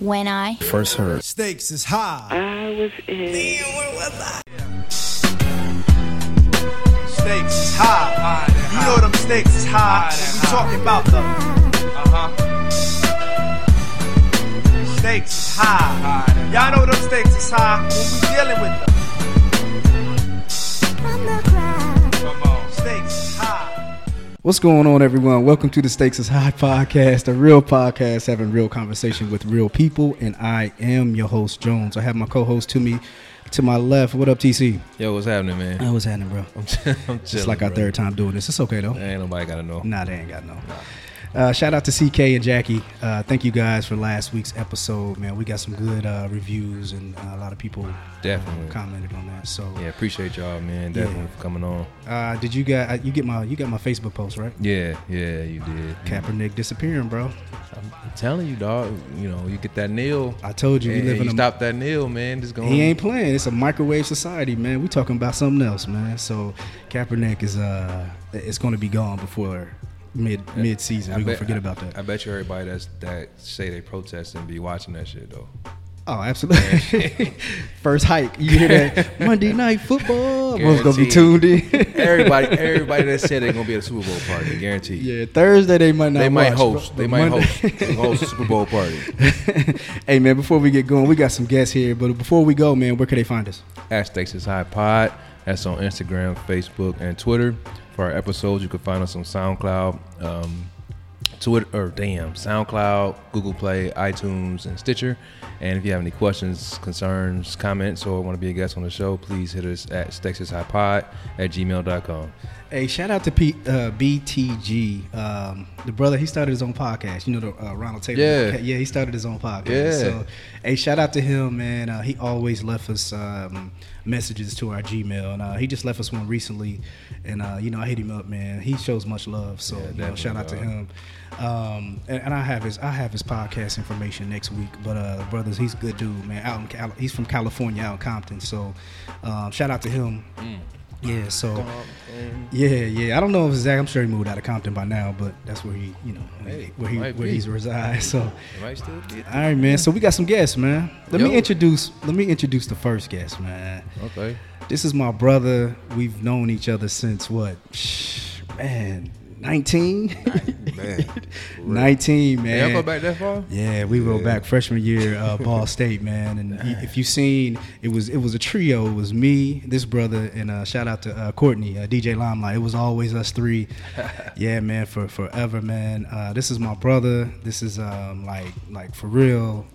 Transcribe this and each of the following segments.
when I First heard. Stakes is high. I was in. Stakes is high. You know them stakes is high. We talking about the uh-huh. stakes is high. Y'all know them stakes is high when we dealing with them. What's going on, everyone? Welcome to the Stakes is High podcast, a real podcast having real conversation with real people. And I am your host, Jones. I have my co host to me, to my left. What up, TC? Yo, what's happening, man? Hey, what's happening, bro? I'm, ch- I'm It's like our bro. third time doing this. It's okay, though. Ain't nobody gotta know. Nah, they ain't gotta no. Uh, shout out to CK and Jackie. Uh, thank you guys for last week's episode, man. We got some good uh, reviews, and uh, a lot of people Definitely. commented on that. So, Yeah, appreciate y'all, man. Definitely for coming on. uh, did you get uh, you get my you got my Facebook post right? Yeah, yeah, you did. Kaepernick disappearing, bro. I'm, telling you, dog. You know, you get that nail. I told you we live in a stop that nail, man. Just going. He ain't playing. It's a microwave society, man. We talking about something else, man. So Kaepernick is uh, it's going to be gone before mid mid season. I We gonna forget about that. I bet you everybody that's that say they protest and be watching that shit though. oh, absolutely. First hike, you hear that Monday night football. Everyone's gonna be tuned in. Everybody, everybody that said they're gonna be at a Super Bowl party, guaranteed. yeah, Thursday they might not. They might watch, host. bro, They might Monday- host. Host a Super Bowl party. hey man, before we get going, we got some guests here. But before we go, man, where can they find us? at Stakes is High Pod. That's on Instagram, Facebook, and Twitter. For our episodes, you can find us on SoundCloud, um, Twitter, or damn, SoundCloud, Google Play, iTunes, and Stitcher. And if you have any questions, concerns, comments, or want to be a guest on the show, please hit us at stakesishighpod at gmail.com. Hey, shout out to P, uh, BTG, um, the brother. He started his own podcast. You know, the uh, Ronald Taylor. Yeah. yeah. He started his own podcast. Yeah. So, hey, shout out to him, man. Uh, he always left us um, messages to our Gmail, and uh, he just left us one recently. And uh, you know, I hit him up, man. He shows much love. So, Yeah, you know, shout out to him. Um, and, and I have his I have his podcast information next week. But uh, brothers, he's a good dude, man. Out in Cal- he's from California, out in Compton. So, um, shout out to him. Mm. Yeah. So. Yeah, yeah. I don't know if Zach. I'm sure he moved out of Compton by now, but that's where he, you know, Hey, where he where be. he's resides. So, all might still be. right, man. So we got some guests, man. Let me introduce. Let me introduce the first guest, man. Okay. This is my brother. We've known each other since what? Shh, Man, 19? Man, 19, man. Yeah, go back that far? Yeah, we wrote back freshman year, uh, Ball State, man. And if you seen, it was it was a trio. It was me, this brother, and uh, shout out to uh, Courtney, uh, DJ Limelight. It was always us three. yeah, man, for forever, man. Uh, this is my brother. This is um, like like for real.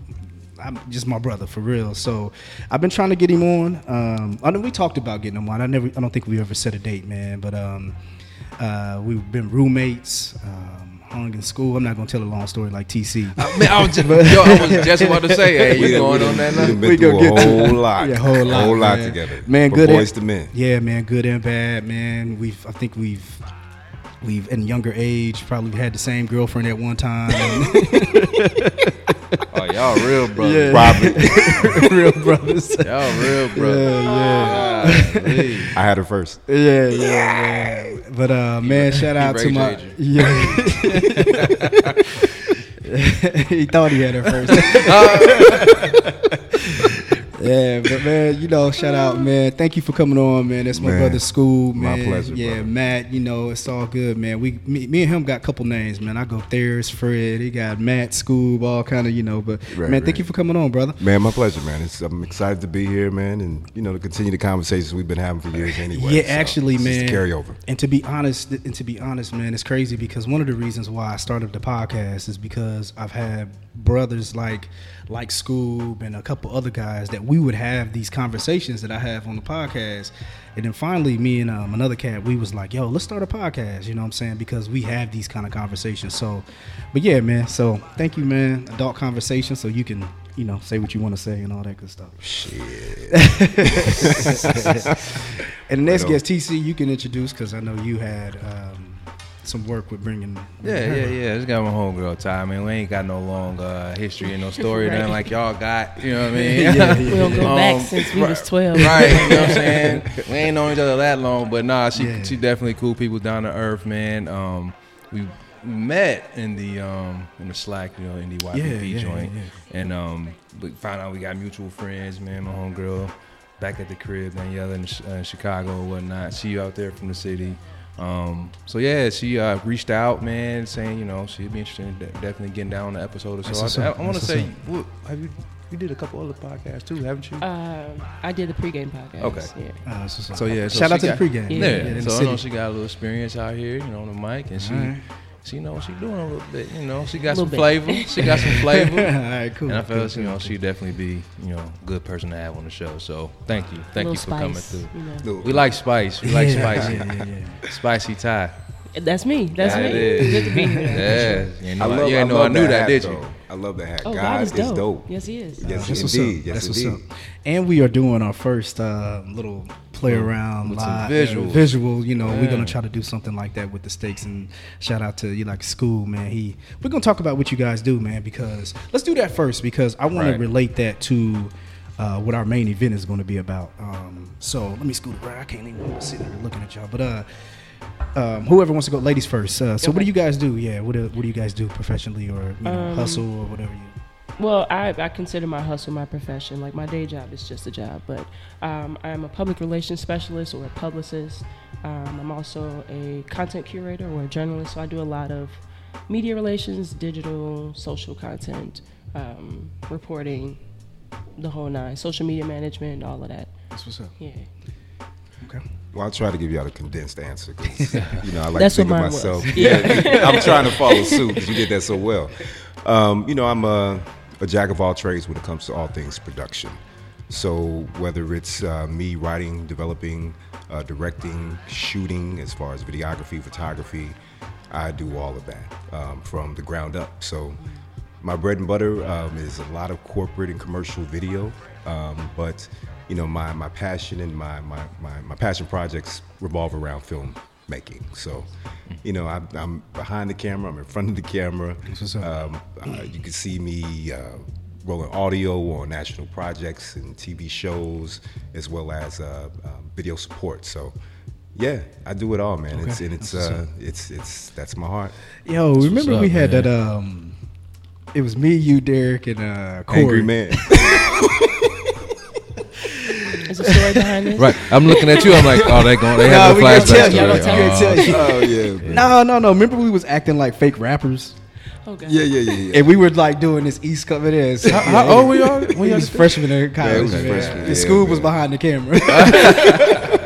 I'm just my brother for real. So I've been trying to get him on. Um, I know we talked about getting him on. I never, I don't think we ever set a date, man. But um, uh, we've been roommates. Um, hung in school. I'm not gonna tell a long story like TC. Man, I was just, yo, I was just about to say, hey, we you done- going we on done- that we now? been We through gonna a get to- whole lot, Yeah, whole lot, whole lot man. together, Man, From good boys and- to men. Yeah, man, good and bad, man. We've I think we've we've in younger age probably had the same girlfriend at one time. Oh, y'all real brothers. Yeah. Probably, real brothers. Y'all real brothers. Yeah, Golly. I had her first. yeah, yeah, yeah. But uh, man, shout out to my J. yeah. he thought he had her first. Yeah, but man, you know, shout out, man. Thank you for coming on, man. That's my Man, brother's school, my man. pleasure, Yeah, brother. Matt. You know, it's all good, man. We, me, me and him got a couple names, man. I go Theris, Fred. He got Matt, Scoob, all kind of, you know. But Right, man, thank you for coming on, brother. Man, my pleasure, man. It's, I'm excited to be here, man, and you know to continue the conversations we've been having for years anyway. Yeah, So, actually, it's just man. a carryover. And to be honest, and to be honest, man, it's crazy because one of the reasons why I started the podcast is because I've had brothers like like Scoob and a couple other guys that we would have these conversations that I have on the podcast. And then finally, me and um, another cat, we was like, "Yo, let's start a podcast." You know what I'm saying? Because we have these kind of conversations. So, but yeah, man. So thank you, man. Adult conversation, so you can, you know, say what you want to say and all that good stuff. Shit. and the next guest, TC, you can introduce because I know you had um, some work with bringing. Yeah, yeah, yeah. Just got my homegirl Ty, man. We ain't got no long uh, history and no story, Right. nothing like y'all got. You know what I mean? Yeah, yeah, We don't go Um, back since we was 12. Right, you know what I'm saying? We ain't known each other that long, but nah, she Yeah. she definitely cool people down to earth, man. Um, we met in the um in the Slack, you know, in the YPP Yeah, yeah, joint, yeah, and um we found out we got mutual friends. Man, my homegirl back at the crib, Daniela in Ch- uh, Chicago and whatnot. She out there from the city. Um, so yeah, she uh, reached out, man, saying you know she'd be interested in de- definitely getting down on the episode. That's So what's I, I, up. want to say, what, have you you did a couple other podcasts too, haven't you? Um, I did the pregame podcast. Okay. Yeah. Uh, so, So yeah, so shout out she to the pregame. Yeah. Yeah, in the so I know she got a little experience out here, you know, on the mic, and she, Alright. She know what she doing a little bit. You know, she got some bit. flavor. She got some flavor. All right, cool. And I feel cool, as, you know, cool. she'd definitely be, you know, a good person to have on the show. So thank you. Thank you little for coming through. You know. We like spice. We like Yeah, spicy. Yeah, yeah, yeah. Spicy Thai. That's me. That's Yeah, me. it is. Good to be here. Yeah. You know, I love, you ain't I know I love knew that, hat, did you? though. I love the hat. Oh, God, God is is dope. dope. Yes, he is. Yes, That's what's indeed. up. Yes, That's what's indeed. up. And we are doing our first uh, little play around with some live visuals. uh, visual. You know, we're gonna try to do something like that with the stakes. And shout out to you, like school, man. He we're gonna talk about what you guys do, man. Because let's do that first because I want Right. to relate that to. Uh, what our main event is going to be about. Um, so let me scoot around. I can't even sit there looking at y'all. But uh, um, whoever wants to go, ladies first. Uh, so what do you guys do? Yeah, what do, what do you guys do professionally or you know, Um, hustle or whatever you? Well, I, I consider my hustle my profession. Like my day job is just a job, but um, I'm a public relations specialist or a publicist. Um, I'm also a content curator or a journalist, so I do a lot of media relations, digital, social content, um, reporting, the whole nine, social media management, all of that. That's what's up. Yeah. Okay. Well, I'll try to give y'all a condensed answer. 'cause, you know, I like That's to what think of mine was. myself. Yeah. I'm trying to follow suit because you did that so well. Um, you know, I'm a, a jack of all trades when it comes to all things production. So whether it's uh, me writing, developing, uh, directing, shooting, as far as videography, photography, I do all of that um, from the ground up. So my bread and butter um, is a lot of corporate and commercial video, um, but you know my, my passion and my, my, my, my passion projects revolve around film making. So, you know, I'm, I'm behind the camera, I'm in front of the camera. what's up. Um, uh, you can see me uh, rolling audio on national projects and TV shows, as well as uh, um, video support. So. Yeah, I do it all, man. It's and it's uh, it's it's that's my heart. Yo, remember what's we had man. that um it was me, you, Derek, and uh Corey. Angry man. Is a story behind this? Right. I'm looking at you. I'm like, oh, they going. They Nah, have we the gonna flashback. tell you. to Y'all it. gonna Oh, tell you. oh yeah. No, no, no. Remember we was acting like fake rappers, oh, Okay. Yeah, yeah, yeah, yeah. and we were like doing this East Coast. It is. How, how old were y'all? We When y'all was freshmen in college. Yeah, was man. freshman, The yeah, school was behind the camera.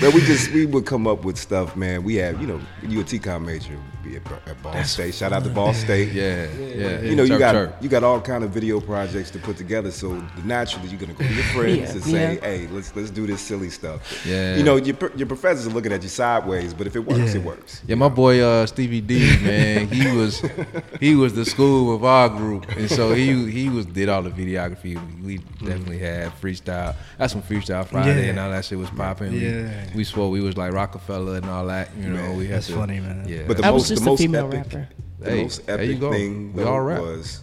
But we just we would come up with stuff, man. We have you know you a TCOM major be at, at Ball State. Shout out to Ball State. Yeah, yeah. You know you Chirp, got chirp. you got all kind of video projects to put together. So naturally you're gonna go to your friends Yeah, and say, yeah. hey, let's let's do this silly stuff. Yeah. You know your your professors are looking at you sideways, but if it works, Yeah. it works. Yeah, my boy uh, Stevie D, man, he was he was the school of our group, and so he he was did all the videography. We definitely had freestyle. That's when Freestyle Friday Yeah. and all that shit was popping. We- Yeah. we, swore we was like Rockefeller and all that. You know, Man, we had that's to, funny, man. Yeah, But the I was most just the a most female epic, rapper. the Hey, most there you epic go. thing We though, all rap. was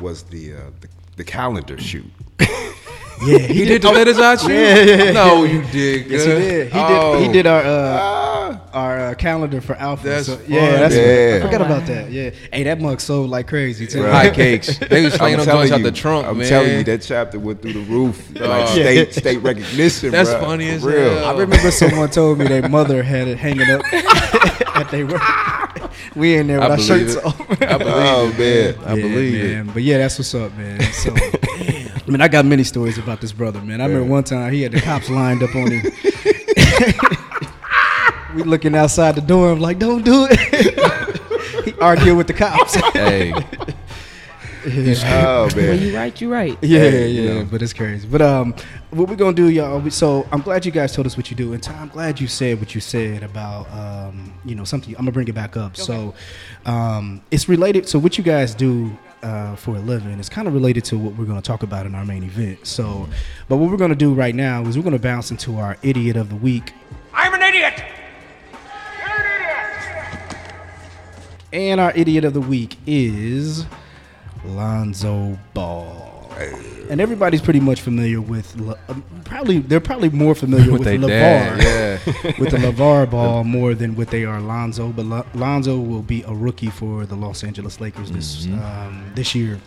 was the, uh, the the calendar shoot. yeah, he did the letters out you. Yeah, yeah, yeah. No, you did. Yes, he did. He Oh. did. He did our uh, Ah, our uh, calendar for Alpha. That's so, yeah, that's Yeah. I forgot Oh, about wow. that. Yeah, hey, that mug sold like crazy too. Right. hot cakes. They was slinging I'm them telling joints out the trunk, I'm man. telling you, that chapter went through the roof, like Oh. state state recognition. That's bruh. funny For as real. hell. I remember someone told me their mother had it hanging up at they work. We in there with I our believe shirts it. off. I believe Oh, it, man. I Yeah, believe it. man. But yeah, that's what's up, man. So, I mean, I got many stories about this brother, man. I remember one time he had the cops lined up on him. we looking outside the door. I'm like, don't do it. he argued with the cops. Hey, Oh When man. you right, you right. Yeah, Hey, yeah, you know. but it's crazy. But um, what we're gonna do, y'all? we- So I'm glad you guys told us what you do, and Ty, I'm glad you said what you said about um, you know, something. I'm gonna bring it back up. So, um, it's related. So what you guys do uh, for a living It's kind of related to what we're gonna talk about in our main event. So, but what we're gonna do right now is we're gonna bounce into our idiot of the week. I'm an idiot! And our idiot of the week is Lonzo Ball. and everybody's pretty much familiar with Le- um, probably they're probably more familiar with, With LaVar dad, yeah. with the LaVar ball more than what they are Lonzo. But Lo- Lonzo will be a rookie for the Los Angeles Lakers this Mm-hmm. um, this year.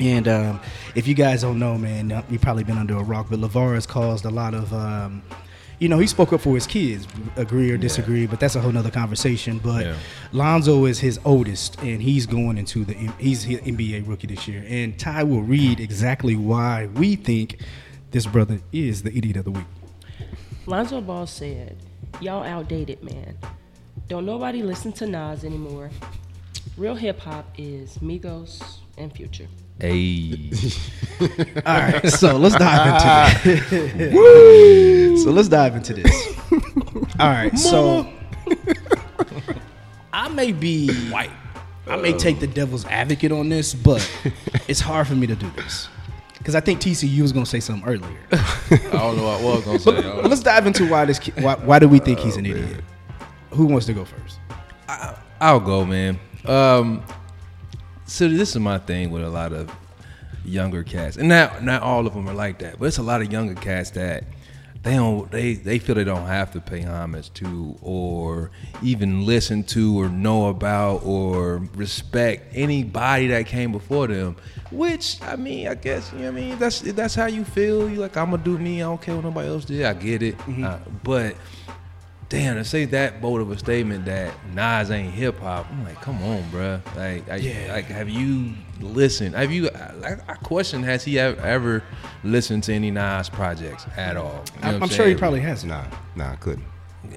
And um, if you guys don't know, man, uh, you've probably been under a rock. But LaVar has caused a lot of, um, you know, he spoke up for his kids, agree or disagree. But that's a whole nother conversation. But Yeah. Lonzo is his oldest, and he's going into the he's the NBA rookie this year. And Ty will read exactly why we think this brother is the idiot of the week. Lonzo Ball said, "Y'all outdated, man. Don't nobody listen to Nas anymore. Real hip hop is Migos and Future." Hey. All right, so let's dive into this. so let's dive into this. All right, so I may be white. I may take the devil's advocate on this, but it's hard for me to do this because I think TCU was going to say something earlier. I don't know what I was gonna say. I But let's dive into why this. Why, why do we think he's an idiot? Who wants to go first? I'll go, man. Um, so this is my thing with a lot of younger cats, and not not all of them are like that, but it's a lot of younger cats that they don't they they feel they don't have to pay homage to or even listen to or know about or respect anybody that came before them. Which I mean, I guess you know what I mean. That's that's how you feel. You like I'm gonna do me. I don't care what nobody else did. I get it, Uh, but damn, to say that bold of a statement that Nas ain't hip hop, I'm like, come on, bruh. Like, I, Yeah. like, have you listened? Have you? I, I question has he ever, ever listened to any Nas projects at all? You know I'm, I'm sure he probably hasn't. Nah, nah, I couldn't.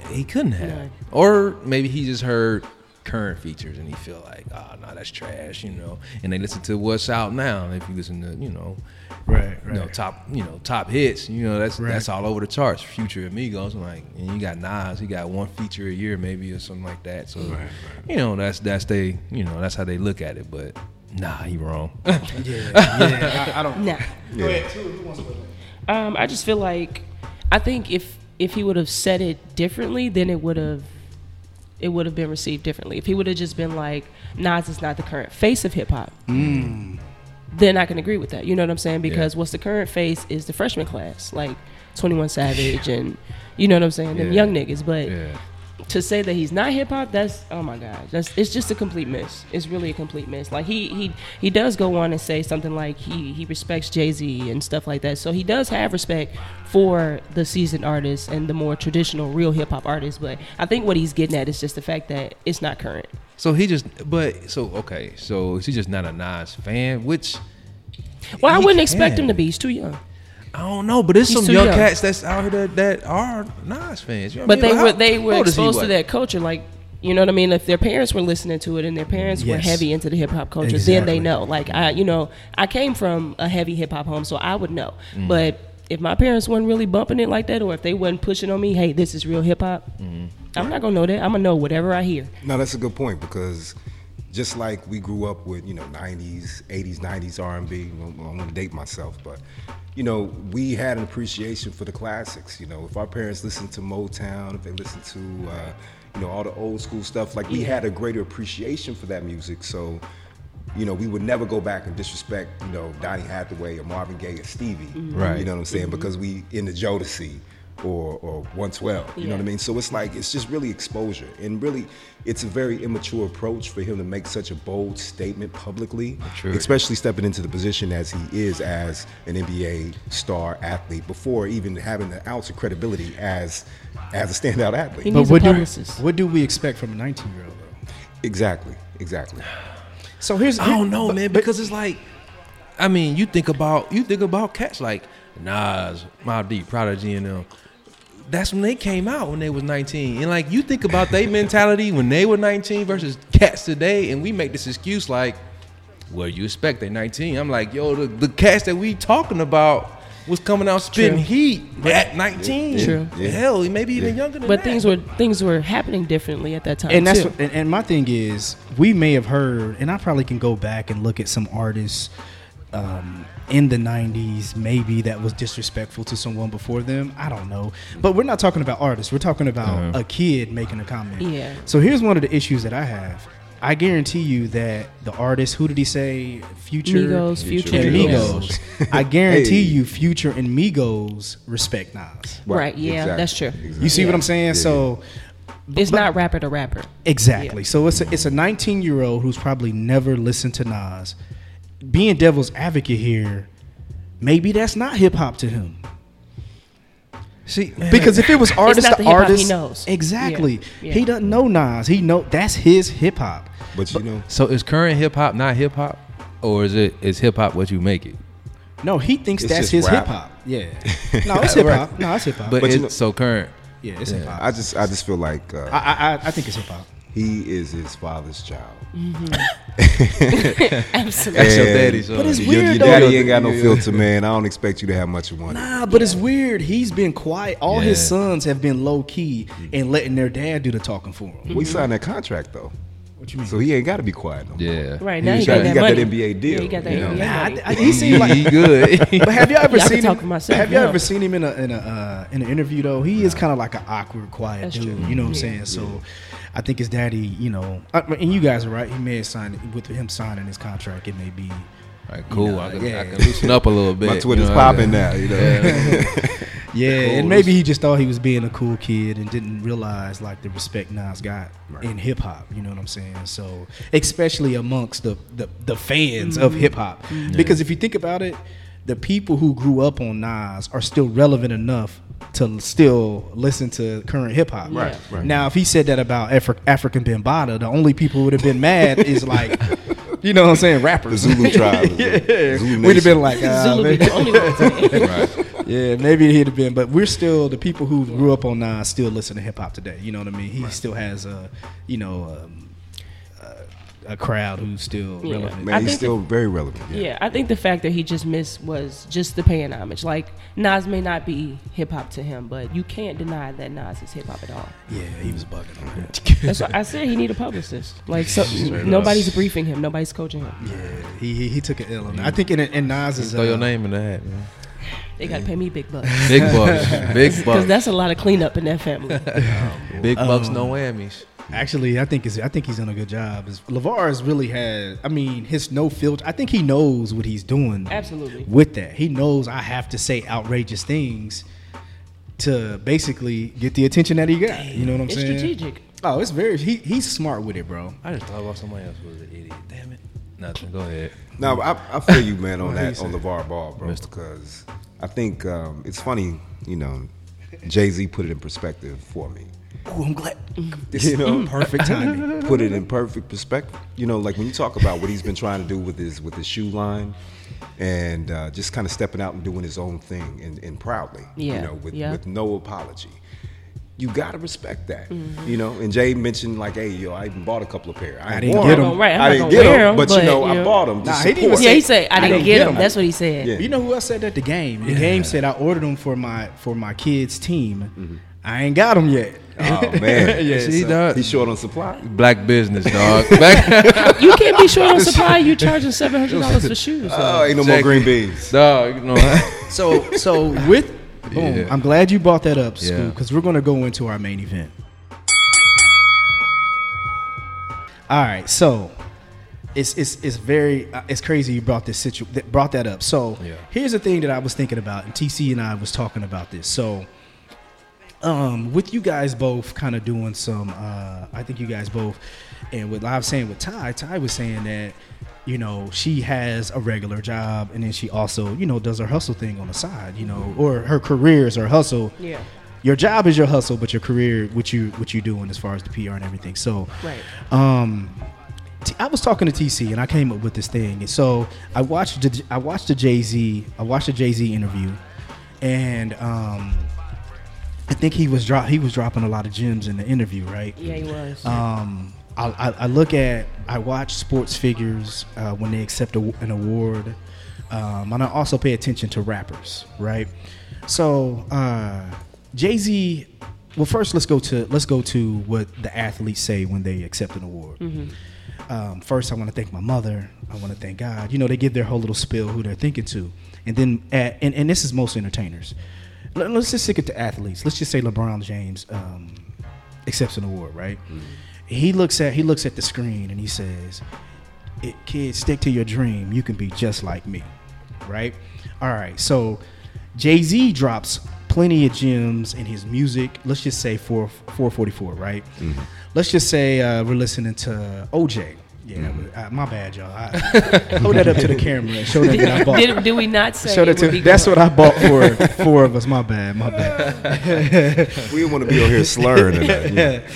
He couldn't have, No. or maybe he just heard current features and he feel like, ah, oh no, that's trash, you know. And they listen to what's out now. If you listen to, you know, Right, right. you know, top, you know, top hits. You know, that's Right. that's all over the charts. Future Amigos, like, and you got Nas, he got one feature a year, maybe or something like that. So, you know, that's that's they, you know, that's how they look at it. But nah, he wrong. Yeah, yeah. I, I don't. Nah. Go ahead. Who- who wants to? Um, I just feel like I think if if he would have said it differently, then it would have it would have been received differently. If he would have just been like Nas is not the current face of hip hop, then I can agree with that. You know what I'm saying? Because what's the current face is the freshman class, like 21 Savage and you know what I'm saying, them Yeah. young niggas. But yeah, to say that he's not hip hop, that's oh my god, that's it's just a complete miss. It's really a complete miss. Like he he he does go on and say something like he he respects Jay Z and stuff like that. So he does have respect for the seasoned artists and the more traditional real hip hop artists. But I think what he's getting at is just the fact that it's not current. So he just, but so okay, so is he just not a Nas fan? Which Well, I wouldn't expect him to be. He's too young. I don't know, but there's He's some young young. cats that's out here that, that are Nas fans. You know But I they mean? Like, were how- they were exposed to that culture, like. You know what I mean? If their parents were listening to it and their parents were heavy into the hip hop culture, then they know. Like I, you know, I came from a heavy hip hop home, so I would know. Mm. But if my parents weren't really bumping it like that, or if they wasn't pushing on me, hey, this is real hip hop, Mm-hmm. I'm not gonna know that. I'm gonna know whatever I hear. No, that's a good point because just like we grew up with, you know, 90s, 80s, 90s R&B. well, I want to date myself, but you know, we had an appreciation for the classics. You know, if our parents listened to Motown, if they listened to, uh, you know, all the old school stuff, like we had a greater appreciation for that music. So, you know, we would never go back and disrespect, you know, Donny Hathaway or Marvin Gaye or Stevie. Mm-hmm. Right. You know what I'm saying? Mm-hmm. Because we in the Jodeci or or 112. You know what I mean? So it's like it's just really exposure, and really, it's a very immature approach for him to make such a bold statement publicly, True. especially stepping into the position as he is as an NBA star athlete before even having the ounce of credibility as as a standout athlete. He But needs a what do publicist. what do we expect from a 19 year old though? Exactly, exactly. So here's I don't know, but- man, but- because it's like, I mean, you think about you think about cats like Nas, Mobb Deep, Prodigy, and them. That's when they came out when they was 19, and like you think about their mentality when they were 19 versus cats today, and we make this excuse like, well, you expect they 19. I'm like, yo, the, the cats that we talking about was coming out spitting True. heat at 19. True. Yeah. Hell, maybe even younger than But that. things were things were happening differently at that time and that's too. what, and, and my thing is we may have heard and i probably can go back and look at some artists um, in the 90s maybe that was disrespectful to someone before them i don't know but we're not talking about artists we're talking about Uh-huh. a kid making a comment Yeah. so here's one of the issues that i have I guarantee you that the artist, who did he say, Future, Migos, Future, Future, and Migos. Migos, I guarantee Hey. you, Future and Migos respect Nas. Right, yeah, that's true. You see what I'm saying? So It's but- not rapper to rapper. exactly. So it's a, it's a 19 year old who's probably never listened to Nas. Being devil's advocate here, maybe that's not hip hop to him. See, Because if it was artist not to the hip-hop he artist, knows. exactly. Yeah, yeah. He doesn't know Nas. He know that's his hip hop. But you know, so is current hip hop not hip hop, or is it is hip hop what you make it? No, he thinks It's that's his hip hop. Yeah. No, it's hip hop. No, it's hip hop. But, But you it's know- so current. yeah, it's hip hop. I just I just feel like uh, I I I think it's hip hop. He is his father's child. Absolutely. That's your And daddy, But it's your, weird, your though. daddy ain't got no filter, man. I don't expect you to have much of one. Nah, but it's weird. He's been quiet. All his sons have been low key and letting their dad do the talking for him. We signed that contract though, What you mean? so he ain't got to be quiet no more. Yeah. Right He now, was he trying- got that he got that. NBA deal, Yeah, he got that you know? NBA Nah, money. I, I, he seemed like. he good. But have you ever Yeah, I can seen talk him? myself, have you yeah. ever seen him in a in a uh, in an interview though? He is kind of like an awkward, quiet That's dude. true. You know what I'm Yeah. saying? So, I think his daddy, you know, uh, and you guys are right. He may have signed with him signing his contract. It may be. All right, cool. know, I, can, yeah. I can loosen up a little bit. My you Twitter's know, popping yeah. now. You know. Yeah, Cool. and maybe he just thought he was being a cool kid and didn't realize like the respect Nas got in hip hop. You know what I'm saying? So, especially amongst the the, the fans of mm-hmm. hip hop, mm-hmm. because if you think about it, the people who grew up on Nas are still relevant enough to still listen to current hip hop. Right, right. Now, if he said that about Afri- Afrika Bambaataa, the only people who would have been mad is like, you know what I'm saying, rappers. The rappers. Zulu tribe. yeah, Zulu we'd have been like, ah, Zulu be the only one. Right. Yeah, maybe he'd have been, but we're still the people who grew up on Nas still listen to hip hop today. You know what I mean? He still has a, you know, um, a, a crowd who's still Yeah. relevant. Man, I he's think still very relevant. Yeah. Yeah, I think the fact that he just missed was just the paying homage. Like Nas may not be hip hop to him, but you can't deny that Nas is hip hop at all. Yeah, he was bugging on that. That's why I said he need a publicist. Like so, nobody's up. briefing him, nobody's coaching him. yeah, he, he he took an L on that. I think in in Nas's Throw your uh, name in the hat, man. They gotta pay me big bucks Big bucks. Big bucks. because that's a lot of cleanup in that family. Big bucks, Um, no whammies. Actually, I think is I think he's done a good job. Is LaVar has really had. I mean, his no filter. I think he knows what he's doing. Absolutely. With that, he knows I have to say outrageous things to basically get the attention that he got. You know what I'm saying? It's saying? strategic. Oh, it's very. He, he's smart with it, bro. I just thought about somebody else who was an idiot. Damn it. Nothing. Go ahead. No, I, I feel you, man, on What do you that on say? LaVar Ball, bro. Mr. Because I think um, it's funny, you know. Jay Z put it in perspective for me. Ooh, I'm glad. This You know? perfect timing. Put it in perfect perspective. You know, like when you talk about what he's been trying to do with his with his shoe line, and uh, just kind of stepping out and doing his own thing and, and proudly. You know, with yeah. with no apology. You gotta respect that, Mm-hmm. you know. And Jay mentioned like, "Hey, yo, I even bought a couple of pair. I, ain't didn't get them. Right, I'm I not didn't get them, but, but, you know, you I bought them. Nah, he didn't even Yeah, he said I didn't, didn't get get him. 'em. That's what he said. Yeah. You know who else said that? The game. The game said I ordered them for my for my kids' team. I ain't got them yet. Oh man, Yeah, See, so- dog. he's short on supply. Black business, dog. Black, You can't be short on supply. You charging seven hundred dollars for shoes. Oh, ain't no more green beans. dog. You know. So so with boom, Yeah. I'm glad you brought that up, Scoop, Yeah. because we're gonna go into our main event. All right, so it's it's it's very uh, it's crazy you brought this situ that brought that up. So Yeah. here's the thing that I was thinking about, and TC and I was talking about this. So um, with you guys both kind of doing some, uh, I think you guys both, and what I was saying with Ty, Ty was saying that, you know, she has a regular job and then she also, you know, does her hustle thing on the side, you know, or her career is her hustle. Yeah. Your job is your hustle, but your career, what you what you doing as far as the PR and everything. So, Right. um, T- I was talking to TC and I came up with this thing. And so I watched the I watched the Jay Z I watched the Jay Z interview, and um, I think he was drop he was dropping a lot of gems in the interview, right? Yeah, he was. Um, I, I, I look at I watch sports figures uh, when they accept a, an award, um, and I also pay attention to rappers, right? So uh, Jay Z. Well, first let's go to let's go to what the athletes say when they accept an award. Um, first, I want to thank my mother. I want to thank God. You know, they give their whole little spill who they're thinking to, and then at, and, and this is most entertainers. Let, us just stick it to athletes. Let's just say LeBron James um, accepts an award, right? he looks at he looks at the screen and he says, it, "Kids, stick to your dream. You can be just like me." Right? All right. So Jay Z drops plenty of gems in his music. Let's just say four four forty four. Right? Let's just say uh, we're listening to OJ. Yeah, uh, my bad, y'all. I, hold that up to the camera and show them that I bought. Did, did we not say Show that would to, be that's going? what I bought for four of us. My bad. My bad. We didn't want to be on here slurring tonight. Yeah.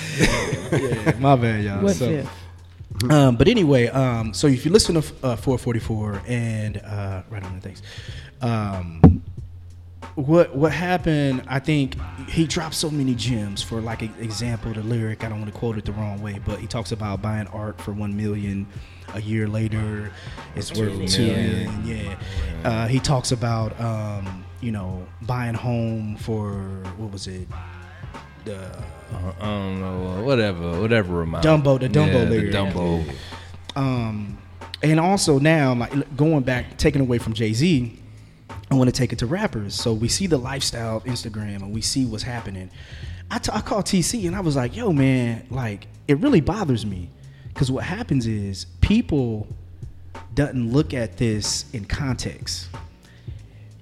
yeah, my bad, y'all. What So- fifth? Um, but anyway, um, so if you listen to uh, 444 and uh, right on the things, um, what what happened? I think he dropped so many gems. For like an example, the lyric I don't want to quote it the wrong way, but he talks about buying art for one million. A year later, it's worth two million. Yeah, uh, he talks about um, you know buying home for what was it? The Uh, I don't know, whatever, whatever amount. Dumbo, the Dumbo yeah, the. Dumbo. um, and also now like going back taking away from jay-z i want to take it to rappers. So we see the lifestyle of instagram and we see what's happening. I t- I called tc and i was like yo man like it really bothers me. Because what happens is people doesn't look at this in context.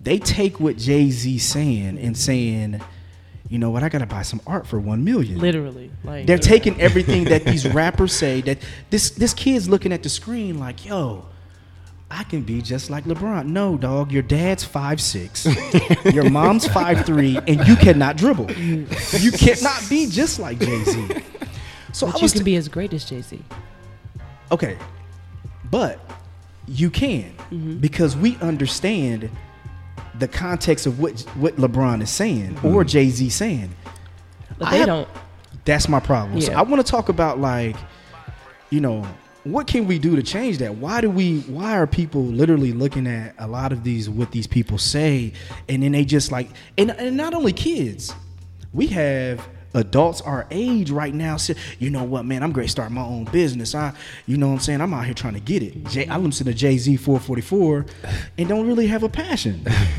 They take what jay-z saying and saying you know what? I gotta buy some art for one million. Literally, like they're taking everything that these rappers say. That this this kid's looking at the screen like, yo, I can be just like LeBron. No, dog, your dad's five six, your mom's five three, and you cannot dribble. You cannot be just like Jay Z. So but I you can t- be as great as Jay Z. okay, but you can Mm-hmm. because we understand the context of what what LeBron is saying or Jay Z saying. But I they don't. That's my problem. So I want to talk about like, you know, what can we do to change that? Why do we? Why are people literally looking at a lot of these what these people say, and then they just like, and and not only kids, we have adults our age right now say, you know what, man, I'm great start my own business. I, you know what I'm saying? I'm out here trying to get it. Jay, I listen to Jay Z 444 and don't really have a passion.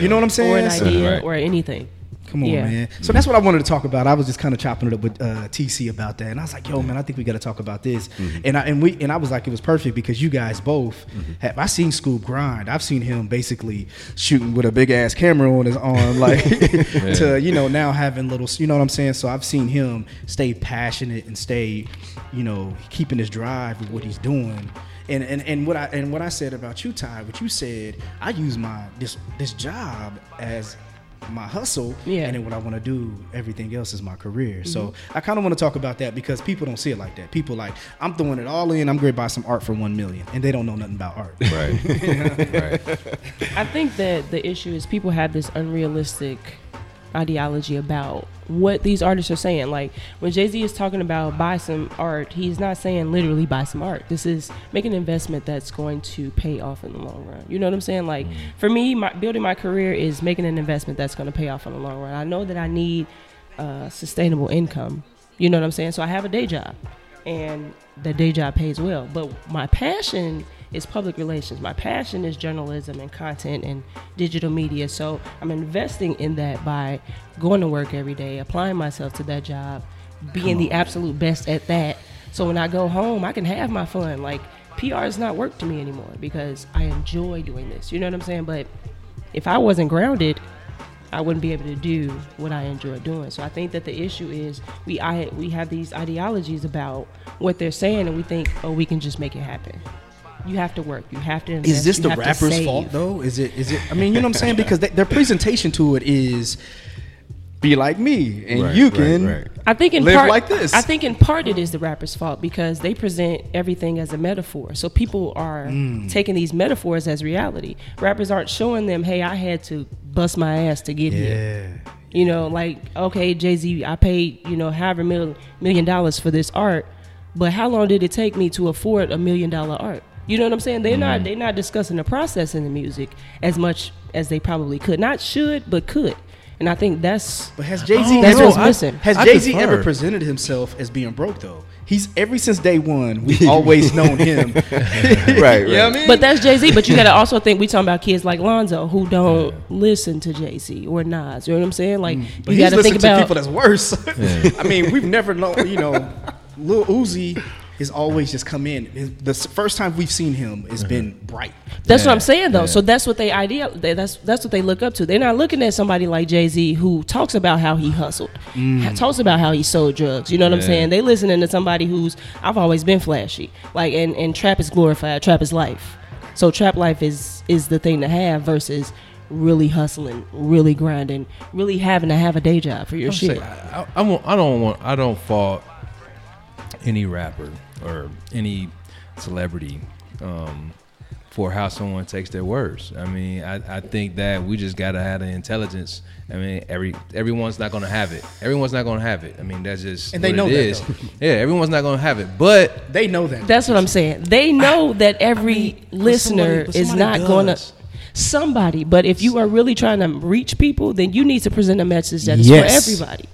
you know what I'm saying? Or an So- idea Right. or anything. Come on, Yeah. man. So that's what I wanted to talk about. I was just kind of chopping it up with uh, TC about that, and I was like, "Yo, man, I think we got to talk about this." And I and we and I was like, it was perfect because you guys both have. I seen Scoop grind. I've seen him basically shooting with a big ass camera on his arm, like to you know now having little. You know what I'm saying? So I've seen him stay passionate and stay, you know, keeping his drive with what he's doing. And, and, and what I and what I said about you, Ty, what you said, I use my this this job as my hustle Yeah. and then what I want to do, everything else is my career. So Mm-hmm. I kind of want to talk about that because people don't see it like that. People like I'm throwing it all in. I'm going to buy some art for one million, and they don't know nothing about art. Right. right. I think that the issue is people have this unrealistic ideology about what these artists are saying. Like when Jay Z is talking about buy some art, he's not saying literally buy some art. This is make an investment that's going to pay off in the long run. You know what I'm saying? Like for me, my, building my career is making an investment that's going to pay off in the long run. I know that I need uh, sustainable income. You know what I'm saying? So I have a day job, and the day job pays well. But my passion is public relations. My passion is journalism and content and digital media. So I'm investing in that by going to work every day, applying myself to that job, being the absolute best at that. So when I go home, I can have my fun. Like PR is not work to me anymore because I enjoy doing this. You know what I'm saying? But if I wasn't grounded, I wouldn't be able to do what I enjoy doing. So I think that the issue is we I we have these ideologies about what they're saying, and we think, oh, we can just make it happen. You have to work. You have to. Invest, Is this you the rapper's fault though? Is it? Is it? I mean, you know what I'm saying? Because they, their presentation to it is be like me, and Right, you can. right. I think in live part, like this. I think in part it is the rapper's fault because they present everything as a metaphor. So people are Mm. taking these metaphors as reality. Rappers aren't showing them, "Hey, I had to bust my ass to get here." You know, like okay, Jay Z, I paid you know however mil- million dollars for this art, but how long did it take me to afford a million dollar art? You know what I'm saying? They're not they're not discussing the process in the music as much as they probably could. Not should, but could. and I think that's But has Jay Z That's ever, what's missing. Has Jay Z ever presented himself as being broke though? He's ever since day one. We've always known him. right, You know right. what I mean? But that's Jay Z. But you got to also think we talking about kids like Lonzo who don't listen to Jay Z or Nas. You know what I'm saying? Like Mm. You he's got to think listened to about. people that's worse. I mean, we've never known. You know, Lil Uzi has always just come in. His, the first time we've seen him has mm-hmm. been bright. That's what I'm saying though. yeah. So that's what they ideal. That's that's what they look up to. They're not looking at somebody like Jay Z who talks about how he hustled, ha- mm. talks about how he sold drugs. You know what I'm saying? They listening to somebody who's I've always been flashy. Like and and trap is glorified. Trap is life. So trap life is is the thing to have versus really hustling, really grinding, really having to have a day job for your I'm shit. saying, I, I, I won't- I don't want. I don't fault any rapper or any celebrity um, for how someone takes their words. I mean, I, I think that we just gotta have the intelligence. I mean, every everyone's not gonna have it. Everyone's not gonna have it. I mean, that's just And they know it that, is. Yeah, everyone's not gonna have it. But They know that. That's what I'm saying. They know that every but listener somebody- but is somebody not going to somebody. But if you are really trying to reach people, then you need to present a message that is Yes. for everybody.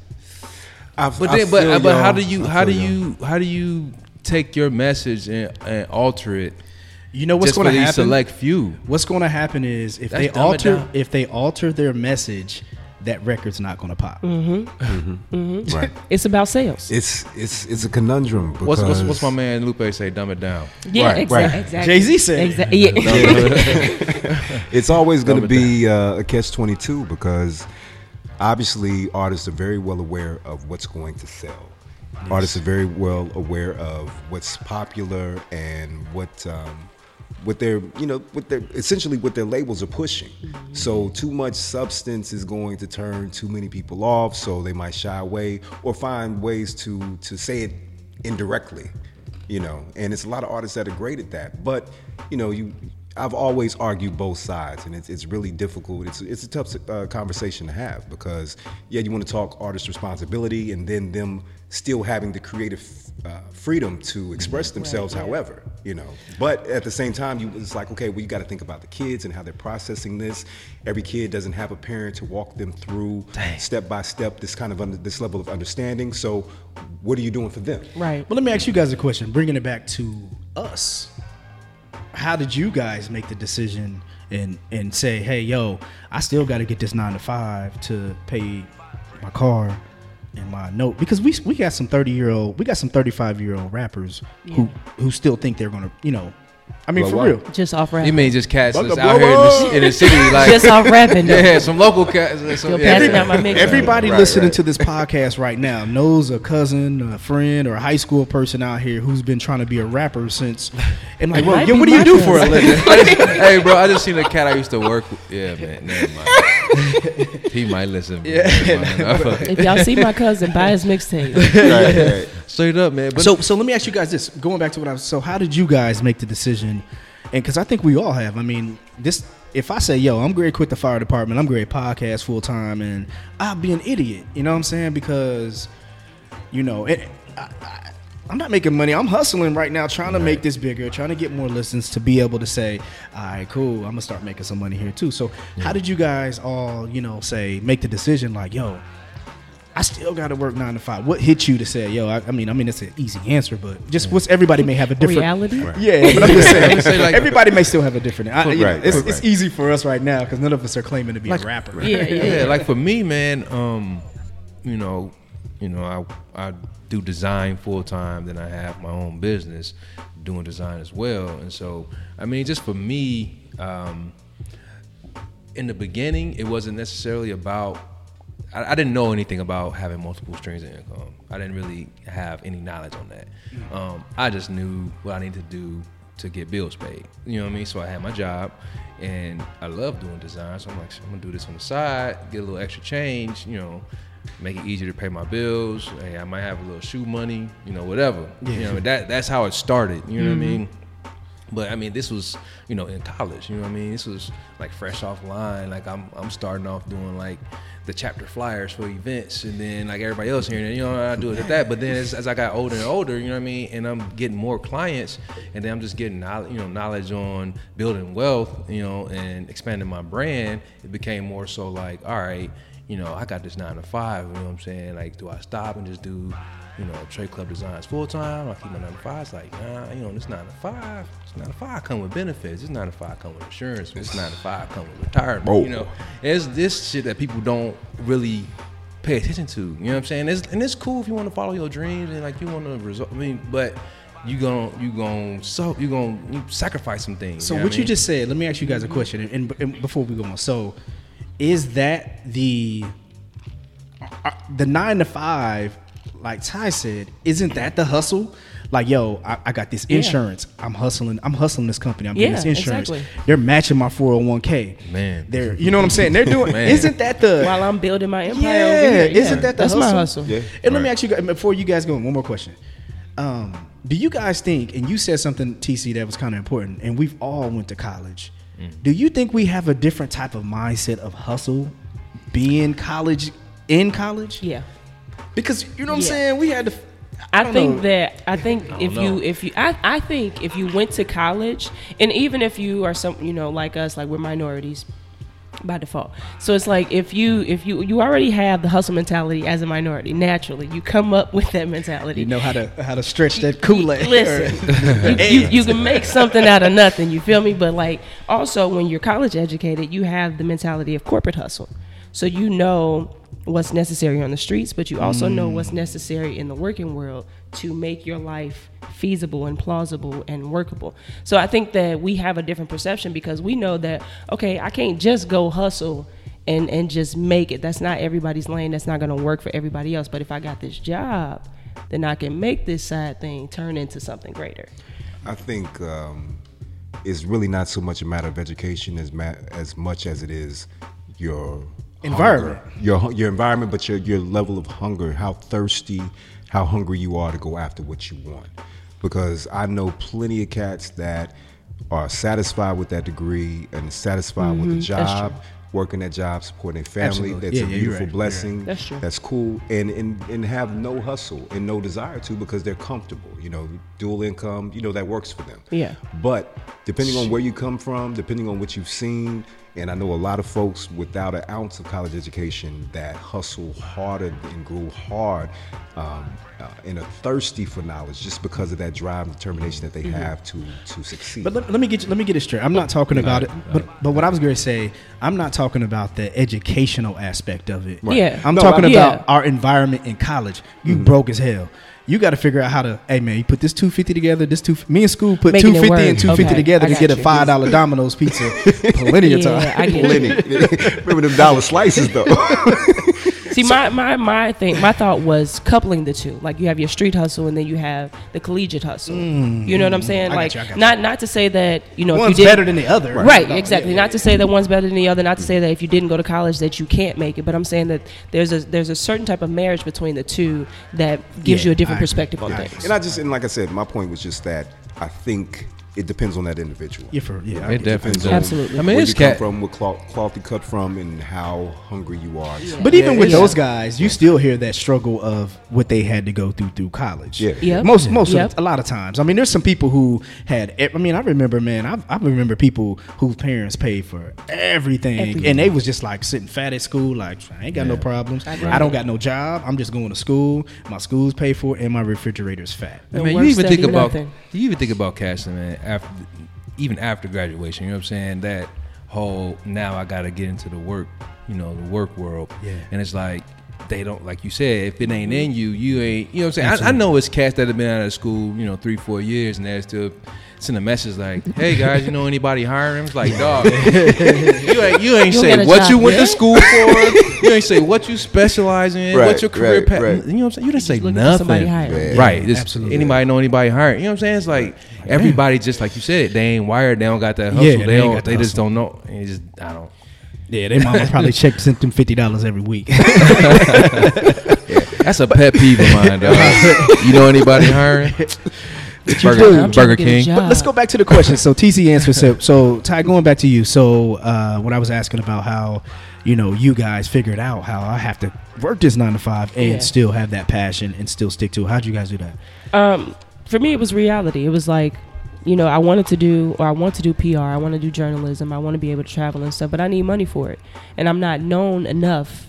I- But I then, but but how do you how do y'all. you how do you take your message and, and alter it you know what's going to these happen? select few? What's going to happen is if That's they alter if they alter their message, that record's not going to pop. Mm-hmm. Mm-hmm. Mm-hmm. Right. It's about sales. It's it's it's a conundrum. What's, what's what's my man Lupe say? Dumb it down. yeah, right, exa- right. exactly. Jay Z said. Exactly. Yeah. It's always going to be uh, a catch twenty two because obviously artists are very well aware of what's going to sell. Artists are very well aware of what's popular and what um, what their you know what their essentially what their labels are pushing. So too much substance is going to turn too many people off. So they might shy away or find ways to to say it indirectly you know and it's a lot of artists that are great at that but you know you i've always argued both sides and it's, it's really difficult it's, it's a tough uh, conversation to have because yeah you want to talk artist responsibility and then them still having the creative uh, freedom to express themselves however you know. But at the same time you it's like okay well you got to think about the kids and how they're processing this. Every kid doesn't have a parent to walk them through step by step this kind of under, this level of understanding. So what are you doing for them? Right. But let me ask you guys a question, bringing it back to us. How did you guys make the decision and and say, hey, yo, I still got to get this nine to five to pay my car and my note because we we got some thirty year old, we got some thirty five year old rappers who who still think they're gonna, you know, I mean Blow for up. real. Just off rapping. You rapping. mean just cats Buck that's a out here in the, in the city like Just off rapping. yeah, some local cats. Some, You're yeah. passing out my mix. Everybody Right, listening right. to this podcast right now knows a cousin, a friend, or a high school person out here who's been trying to be a rapper since. And like, well, yo, what do you my do for a living? Hey, bro, I just seen a cat I used to work with. Yeah, man, never mind. he might listen. Yeah. Never. If y'all see my cousin, buy his mixtape. right, right. Straight up, man. But so, so let me ask you guys this. Going back to what I was. So, how did you guys make the decision? And because I think we all have. I mean, this. If I say, "Yo, I'm great, quit the fire department. I'm great, podcast full time," and I'll be an idiot. You know what I'm saying? Because, you know, it, I, I, I'm not making money. I'm hustling right now, trying to make this bigger, trying to get more listens to be able to say, "All right, cool. I'm gonna start making some money here too." So, how did you guys all, you know, say make the decision? Like, yo, I still got to work nine to five. What hit you to say, yo? I, I mean, I mean, it's an easy answer, but just what's everybody may have a different Reality. Yeah, but I'm just saying, say, like- everybody may still have a different. I, you know, Right, it's, right, it's easy for us right now because none of us are claiming to be Like- a rapper. Yeah, yeah, yeah, yeah. like for me, man, um, you know, you know, I I do design full time, then I have my own business doing design as well. And so, I mean, just for me, um, in the beginning, it wasn't necessarily about. I, I didn't know anything about having multiple streams of income. I didn't really have any knowledge on that. Um, I just knew what I needed to do to get bills paid. You know what I mean? So I had my job, and I love doing design. So I'm like, I'm gonna do this on the side, get a little extra change. You know, make it easier to pay my bills. Hey, I might have a little shoe money. You know, whatever. You know, that that's how it started. You know what I mm-hmm. mean? But I mean, this was, you know, in college. You know what I mean? This was like fresh off line. Like I'm, I'm starting off doing like the chapter flyers for events, and then like everybody else here, and you know, I do it at that. But then as, as I got older and older, you know what I mean, and I'm getting more clients, and then I'm just getting knowledge, you know, knowledge on building wealth, you know, and expanding my brand. It became more so like, all right, you know, I got this nine to five. You know what I'm saying? Like, do I stop and just do, you know, trade club designs full time? I keep my nine to five. It's like, nah, you know, this nine to five, this nine to five come with benefits. This nine to five come with insurance. This nine to five come with retirement. Whoa. You know, it's this shit that people don't really pay attention to. You know what I'm saying? It's, and it's cool if you want to follow your dreams and like you want to result. I mean, but you gon' you gon' so you gon' you sacrifice some things. So you know what I you mean? just said, let me ask you guys a question, and, and, and before we go on, so is that the uh, the nine to five, like Ty said, isn't that the hustle? Like, yo, I, I got this Yeah. insurance. I'm hustling. I'm hustling this company. I'm getting Yeah, this insurance. exactly. They're matching my 401k. Man. they're you know what I'm saying? They're doing. Isn't that the While I'm building my empire yeah, over here. isn't that the that's hustle? my hustle? Yeah. And let me Right. ask you guys before you guys go one more question. Um, do you guys think, and you said something, TC, that was kind of important, and we've all went to college. Mm. Do you think we have a different type of mindset of hustle being college in college? Yeah. Because you know what I'm saying? We had to. I, don't think know. that I think if know. you if you I, I think if you went to college and even if you are some you know like us like we're minorities by default so it's like if you if you you already have the hustle mentality as a minority naturally you come up with that mentality You know how to how to stretch that Kool Aid. Listen, you, you, you can make something out of nothing. You feel me? But like also when you're college educated, you have the mentality of corporate hustle. So you know what's necessary on the streets, but you also know what's necessary in the working world to make your life feasible and plausible and workable. So I think that we have a different perception because we know that okay, I can't just go hustle and and just make it. That's not everybody's lane. That's not going to work for everybody else. But if I got this job, then I can make this side thing turn into something greater. I think um, it's really not so much a matter of education as ma- as much as it is your Environment. hunger. your your environment, but your your level of hunger, how thirsty, how hungry you are to go after what you want. Because I know plenty of cats that are satisfied with that degree and satisfied with the Mm-hmm. that's job, working that job, supporting their family. Absolutely. That's Yeah, a yeah, beautiful right. Blessing. That's true. That's cool, and, and and have no hustle and no desire to because they're comfortable. You know, dual income. You know that works for them. Yeah. But depending on where you come from, depending on what you've seen, and I know a lot of folks without an ounce of college education that hustle harder and grew hard um, uh, and are thirsty for knowledge just because of that drive and determination that they Mm-hmm. have to to succeed. But let, let me get let me get it straight. I'm not talking about it, but but what I was going to say, I'm not talking about the educational aspect of it. Right. Yeah. I'm No, talking I- about Yeah. our environment in college. You broke as hell. You got to figure out how to. Hey man, you put this 250 together. This two. Me and school put 250 and 250 Okay, together to got get a five dollar Domino's pizza. Plenty of Yeah, time. I get it. Plenty. Remember them dollar slices though. See, my, my my thing, my thought was coupling the two. Like you have your street hustle, and then you have the collegiate hustle. you know what I'm mm-hmm. saying? I like you, I got you. not not to say that you know One's if you did better than the other. Right, exactly. Not to say that one's better than the other. Not to say that if you didn't go to college that you can't make it. But I'm saying that there's a there's a certain type of marriage between the two that gives Yeah, you a different I agree. perspective on I things. and I just and like I said, my point was just that I think it depends on that individual. Yeah, for yeah. It definitely depends does. on Absolutely. I mean, where it's you come cat. from, what cloth, cloth you cut from, and how hungry you are. But even Yeah, with yeah. those guys, you still hear that struggle of what they had to go through through college. Yeah. Yep. Most, most, Yep. of, a lot of times. I mean, there's some people who had. I mean, I remember, man. I, I remember people whose parents paid for everything, Everything. and they was just like sitting fat at school. Like, I ain't got no problems. Right. I don't got no job. I'm just going to school. My school's paid for, and my refrigerator's fat. I mean, you even think about nothing. you even think about casting, man. After even after graduation, you know what I'm saying? That whole now I got to get into the work, you know, the work world. Yeah. And it's like they don't like you said. If it ain't in you, you ain't. You know what I'm saying? I, I know it's cats that have been out of school, you know, three, four years, and they're still send a message like, "Hey guys, you know anybody hiring?" It's like, dog, you ain't you ain't You say what job you went yet? to school for. you ain't say what you specialize in, Right, what's your career right, path. right. You know what I'm saying? You didn't say nothing. somebody. Right. Yeah, Just absolutely. Anybody know anybody hired? You know what I'm saying? It's like everybody just like you said, they ain't wired. They don't got that hustle. Yeah, they, they don't. got the They just don't know. And just I don't. Yeah, their mama probably checked sent them fifty dollars every week. That's a pet peeve of mine, dog. you know anybody hiring? Burger, do. Burger to get a King. But let's go back to the question. So TC answered. So, so Ty, going back to you. So uh, when I was asking about how, you know, you guys figured out how I have to work this nine to five and Yeah. still have that passion and still stick to it. How'd you guys do that? Um, for me, it was reality. It was like, you know, I wanted to do, or I want to do PR. I want to do journalism. I want to be able to travel and stuff, but I need money for it, and I'm not known enough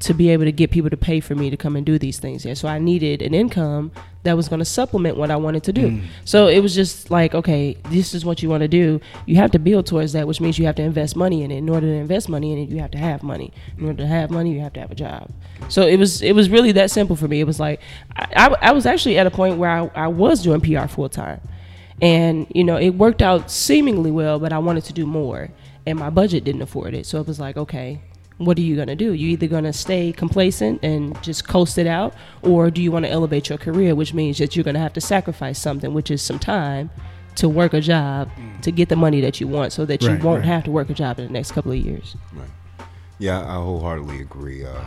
to be able to get people to pay for me to come and do these things here. So I needed an income that was going to supplement what I wanted to do. Mm. So it was just like, okay, this is what you want to do. You have to build towards that, which means you have to invest money in it. In order to invest money in it, you have to have money. In order to have money, you have to have a job. So it was it was really that simple for me. It was like I, I, I was actually at a point where I, I was doing PR full time, and you know it worked out seemingly well, but I wanted to do more, and my budget didn't afford it. So it was like, okay, what are you going to do? You either going to stay complacent and just coast it out, or do you want to elevate your career, which means that you're going to have to sacrifice something, which is some time to work a job to get the money that you want, so that you won't right. have to work a job in the next couple of years. Right. Yeah, I wholeheartedly agree. Uh,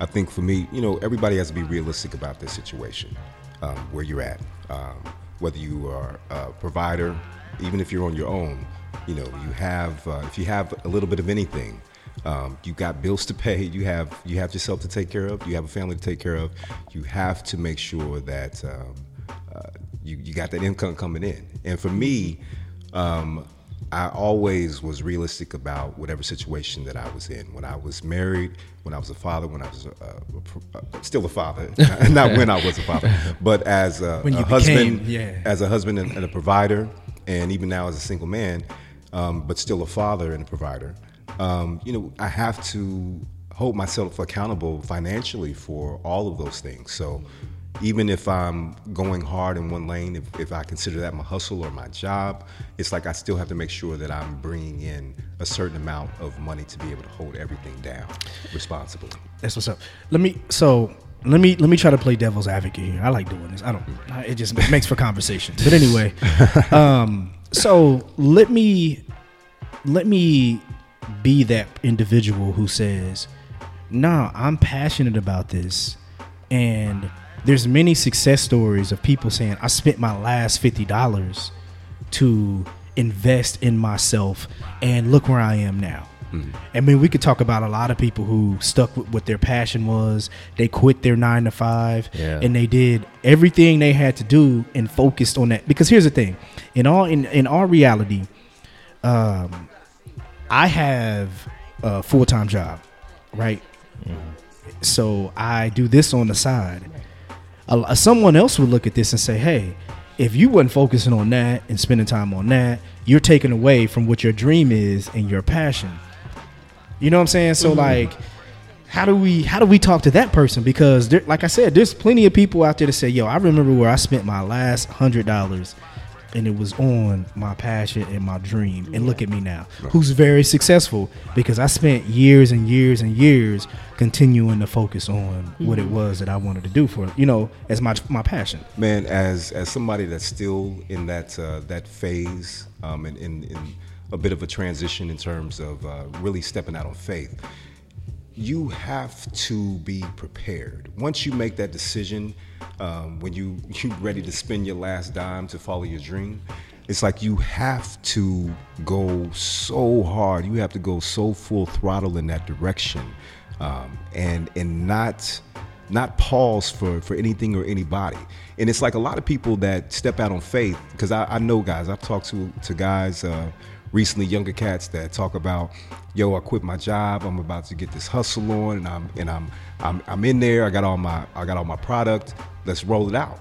I think for me, you know, everybody has to be realistic about this situation, um, where you're at. Um, whether you are a provider, even if you're on your own, you know, you have uh, if you have a little bit of anything, um, you got bills to pay. You have you have yourself to take care of. You have a family to take care of. You have to make sure that um, uh, you you got that income coming in. And for me, um, I always was realistic about whatever situation that I was in. When I was married, when I was a father, when I was a, a, still a father, not when I was a father, but as a, a husband, became, yeah. as a husband and, and a provider, and even now as a single man, um, but still a father and a provider. Um, you know, I have to hold myself accountable financially for all of those things. So even if I'm going hard in one lane, if, if I consider that my hustle or my job, it's like I still have to make sure that I'm bringing in a certain amount of money to be able to hold everything down responsibly. That's what's up. Let me so let me let me try to play devil's advocate here. I like doing this. I don't. It just makes for conversation. But anyway, um, so let me let me be that individual who says, "Nah, I'm passionate about this," and there's many success stories of people saying, "I spent my last fifty dollars to invest in myself, and look where I am now." I mean, we could talk about a lot of people who stuck with what their passion was. They quit their nine to five, Yeah. and they did everything they had to do and focused on that. Because here's the thing: in all in in our reality, um, I have a full time job, right? So I do this on the side. A- someone else would look at this and say, "Hey, if you wasn't focusing on that and spending time on that, you're taking away from what your dream is and your passion." You know what I'm saying? So mm-hmm. like, how do we how do we talk to that person? Because there, like I said, there's plenty of people out there to say, "Yo, I remember where I spent my last hundred dollars." And it was on my passion and my dream. And look at me now, who's very successful because I spent years and years and years continuing to focus on what it was that I wanted to do for, you know, as my my passion. Man, as as somebody that's still in that uh, that phase, um, and in, in a bit of a transition in terms of uh, really stepping out on faith, you have to be prepared. Once you make that decision, um, when you you ready to spend your last dime to follow your dream, it's like you have to go so hard. You have to go so full throttle in that direction, um, and and not not pause for for anything or anybody. And it's like a lot of people that step out on faith because I, I know guys. I've talked to to guys. Uh, recently younger cats that talk about yo i quit my job i'm about to get this hustle on and i'm and i'm i'm, I'm in there i got all my i got all my product let's roll it out.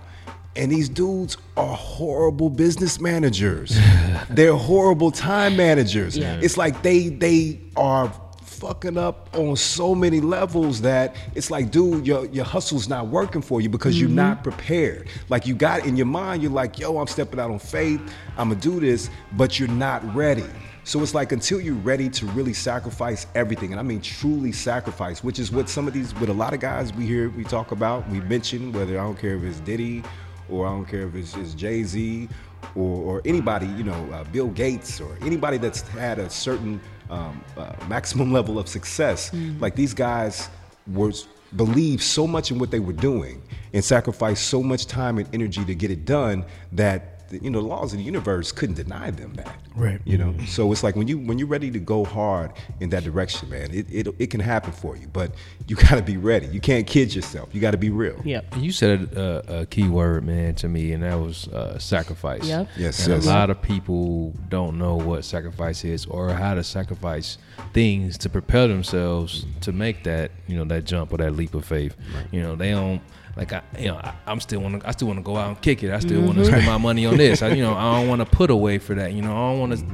And these dudes are horrible business managers. They're horrible time managers. Yeah. it's like they they are fucking up on so many levels that it's like, dude, your your hustle's not working for you because you're not prepared. Like you got in your mind, you're like, yo, I'm stepping out on faith, I'm gonna do this, but you're not ready. So it's like until you're ready to really sacrifice everything, and I mean truly sacrifice, which is what some of these, with a lot of guys we hear, we talk about, we mention, whether I don't care if it's Diddy or I don't care if it's, it's Jay Z or, or anybody, you know, uh, Bill Gates or anybody that's had a certain um, uh, maximum level of success. Like these guys were believed so much in what they were doing and sacrificed so much time and energy to get it done that you know the laws of the universe couldn't deny them that. Right. You know, so it's like when you when you're ready to go hard in that direction, man, it it, it can happen for you, but you got to be ready. You can't kid yourself. You got to be real. Yep. You said a, a key word, man, to me, and that was uh, sacrifice. Yep. Yes, And yes. a lot of people don't know what sacrifice is or how to sacrifice things to prepare themselves to make that, you know, that jump or that leap of faith. You know, they don't like I, you know, I, I'm still want to, I still want to go out and kick it. I still mm-hmm. want to spend my money on this. I, you know, I don't want to put away for that. You know, I don't want to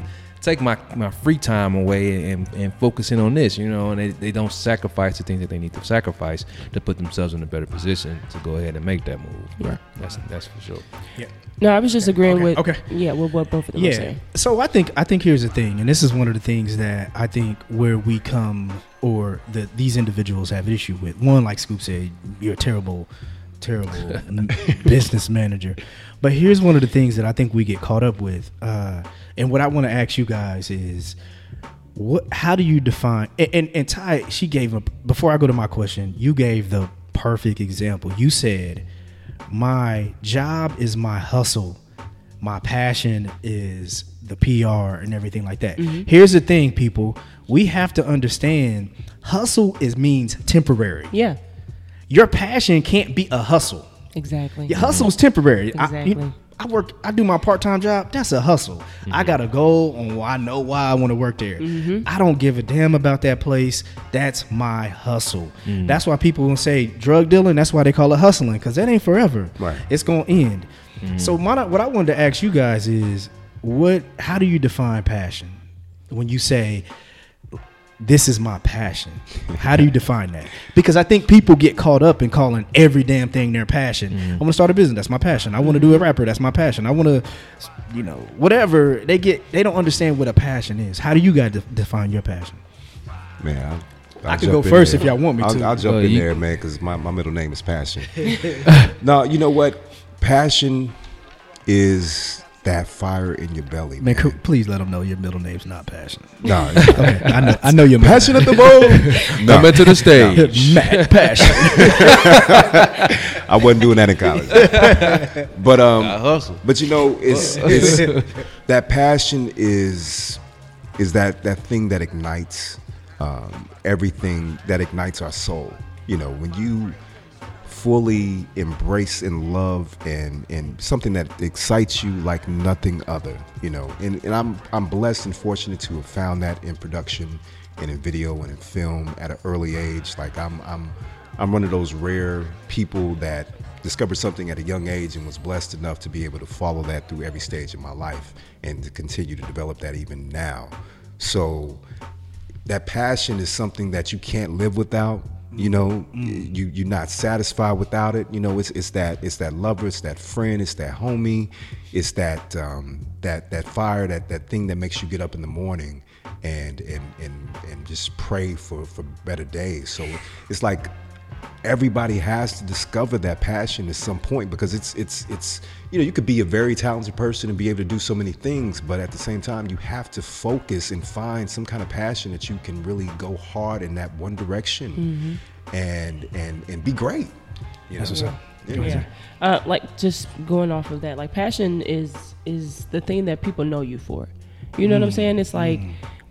take my, my free time away and, and focus in on this. You know, and they, they don't sacrifice the things that they need to sacrifice to put themselves in a better position to go ahead and make that move. Yeah. That's that's for sure. Yeah. No, I was just agreeing Okay, with okay. yeah, with what both of them were Yeah. saying. So I think I think here's the thing, and this is one of the things that I think where we come or that these individuals have issue with. One, like Scoop said, you're a terrible, terrible business manager. But here's one of the things that I think we get caught up with, uh, and what I want to ask you guys is. What? How do you define? And, and and Ty, she gave a. Before I go to my question, you gave the perfect example. You said, "My job is my hustle. My passion is the PR and everything like that." Here's the thing, people. We have to understand, hustle is means temporary. Yeah, Your passion can't be a hustle. exactly. Your hustle is temporary. I, Exactly. you- I work. I do my part time job. That's a hustle. I mm-hmm. got a goal on. I know why I want to work there. Mm-hmm. I don't give a damn about that place. That's my hustle. Mm. That's why people will say drug dealing. That's why they call it hustling because that ain't forever. Right. It's gonna end. Mm-hmm. So my, what I wanted to ask you guys is, what? How do you define passion? When you say this is my passion. How do you define that? Because I think people get caught up in calling every damn thing their passion. Mm-hmm. I want to start a business. That's my passion. I want to do a rapper. That's my passion. I want to, you know, whatever. They get. They don't understand what a passion is. How do you guys de- define your passion? Man, I'll, I I'll can go first there. if y'all want me I'll, to. I'll jump Well, in you- there, man, because my, my middle name is Passion. no, you know what? Passion is that fire in your belly, Man, man. please let them know your middle name's not passion. No, Okay, I know. I know your passion at the bowl. Come into the stage. Matt passion. I wasn't doing that in college. but um, but you know, it's, it's that passion is is that that thing that ignites um, everything that ignites our soul. You know, when you fully embrace and love and and something that excites you like nothing other. You know, and, and I'm I'm blessed and fortunate to have found that in production and in video and in film at an early age. Like I'm I'm I'm one of those rare people that discovered something at a young age and was blessed enough to be able to follow that through every stage of my life and to continue to develop that even now. So that passion is something that you can't live without. You know, you you're not satisfied without it. You know, it's it's that it's that lover, it's that friend, it's that homie, it's that um, that that fire, that that thing that makes you get up in the morning and and and and just pray for for better days. So it's like everybody has to discover that passion at some point because it's it's it's you know you could be a very talented person and be able to do so many things but at the same time you have to focus and find some kind of passion that you can really go hard in that one direction and and and be great you That's know? what's up. Yeah. Yeah. Uh, like just going off of that, like passion is is the thing that people know you for. You know what I'm Mm. saying? It's like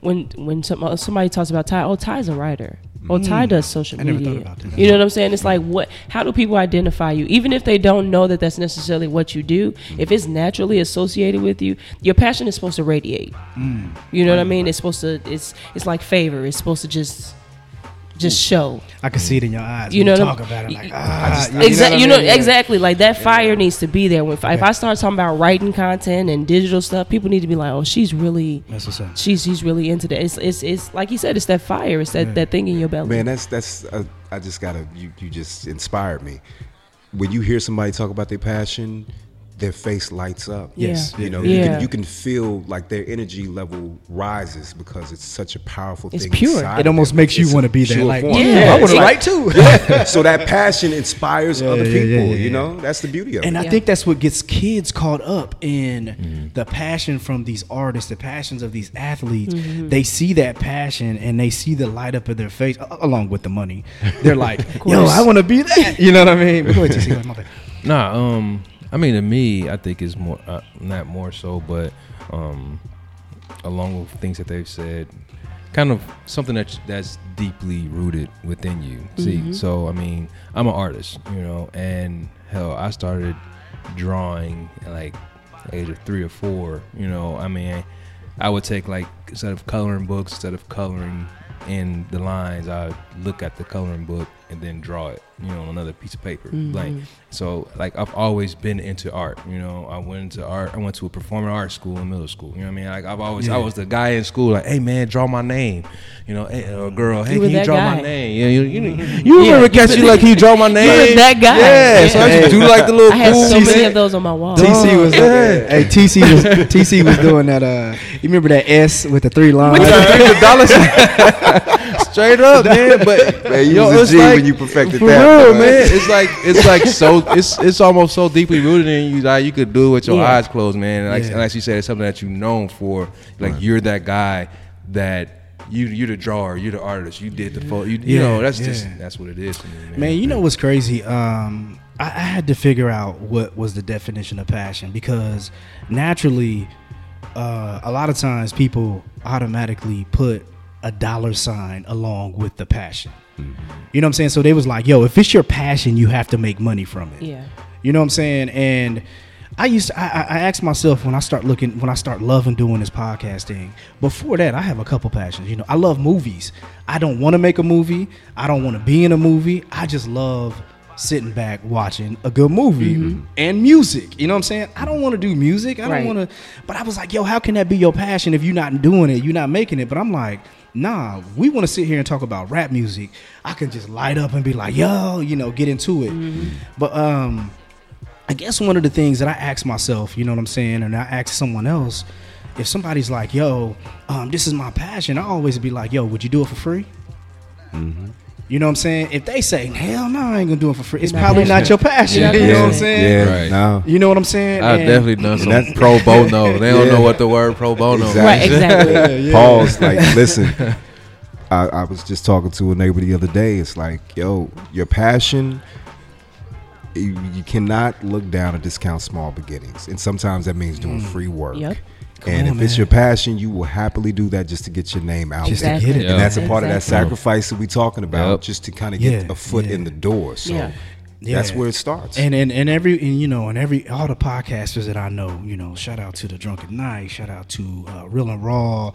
when when some, somebody talks about Ty, oh Ty's a writer. Ty does social Mm. I never thought media. about that. You know what I'm saying? It's like what? How do people identify you? Even if they don't know that that's necessarily what you do, Mm. if it's naturally associated with you, your passion is supposed to radiate. Mm. You know what I mean? It's supposed to. It's it's like favor. It's supposed to just just show. I can see it in your eyes. You know what talk I'm- about it. Like, ah, Exactly. You know, what I mean? Yeah. exactly. Like that fire needs to be there. When if I start talking about writing content and digital stuff, people need to be like, "Oh, she's really, That's what's up. she's she's really into that." It's it's, it's like you said, it's that fire. It's that, that thing in your belly. man that's that's uh, i just gotta you, you just inspired me when you hear somebody talk about their passion their face lights up Yes. You know, Yeah. you, can, you can feel like their energy level rises because it's such a powerful It's thing. It's pure. It almost them. makes you want to be there. Like, form. Yeah. I want to It's write too. so that passion inspires Yeah, other yeah, people. yeah, yeah, You know, that's the beauty of And it. And I Yeah. think that's what gets kids caught up in Mm-hmm. the passion from these artists, the passions of these athletes. Mm-hmm. They see that passion and they see the light up in their face, along with the money. They're like, "Yo. I want to be that." You know what I mean? But go ahead, TC, go ahead, my bad. Nah, um, I mean, to me, I think it's more uh, not more so, but um, along with things that they've said, kind of something that's that's deeply rooted within you. See, so I mean, I'm an artist, you know, and hell, I started drawing like age of three or four. You know, I mean, I would take like instead of coloring books, instead of coloring in the lines, I look at the coloring book and then draw it, you know, another piece of paper, blank. So like I've always been into art. You know, I went into art. I went to a performing arts school in middle school. You know what I mean? Like I've always, I was the guy in school. Like, hey man, draw my name. You know, hey, or girl, hey, You can you draw guy. my name? Yeah, you, you, you Yeah, remember you catch you like, can you draw my name? were that guy. Yeah, so I Yeah. just do like the little. I had cool so many shit. of those on my wall. TC was yeah. hey TC was TC was doing that. Uh, you remember that S with the three lines? With the dollar straight up, man. But Man, you yo, was a it's like- when you perfected for that. real, boy. man. It's like it's like so it's it's almost so deeply rooted in you that you could do it with your Yeah. eyes closed, man. Like Yeah. like you said, it's something that you're known for. Like you're that guy that you you're the drawer, you're the artist, you did the photo. You, you Yeah, know, that's just that's what it is to me, man. Man, you know what's crazy? Um, I, I had to figure out what was the definition of passion because naturally, uh, a lot of times people automatically put a dollar sign along with the passion. You know what I'm saying? So they was like, "Yo, if it's your passion, you have to make money from it." Yeah. You know what I'm saying? And I used to, I, I asked myself when I start looking when I start loving doing this podcasting. Before that, I have a couple passions. You know, I love movies. I don't want to make a movie. I don't want to be in a movie. I just love sitting back watching a good movie mm-hmm. and music. You know what I'm saying? I don't want to do music. I don't Right. want to but I was like, "Yo, how can that be your passion if you're not doing it? You're not making it?" But I'm like, Nah, we want to sit here and talk about rap music. I can just light up and be like, yo, you know, get into it. But um, I guess one of the things that I ask myself, you know what I'm saying, and I ask someone else, if somebody's like, "Yo, um, this is my passion," I always be like, "Yo, would you do it for free?" You know what I'm saying? If they say, "Hell no, I ain't gonna do it for free," it's Not probably not your passion. You're you know what I'm saying? Yeah, Right. no. You know what I'm saying? I've And- definitely done some that's- pro bono. They don't Yeah. know what the word pro bono. Exactly. Right, exactly. Pause. Like, listen. I, I was just talking to a neighbor the other day. It's like, yo, your passion. You, you cannot look down and discount small beginnings, and sometimes that means doing mm. free work. Yep. And on, if it's your passion, you will happily do that just to get your name out Just to there. Exactly. get it. And that's a part of that sacrifice that we're talking about, Yep. just to kind of Yeah, get a foot yeah. in the door. So Yeah. That's where it starts. And and and every and you know and every all the podcasters that I know, you know, shout out to the Drunken Night, shout out to uh, Real and Raw,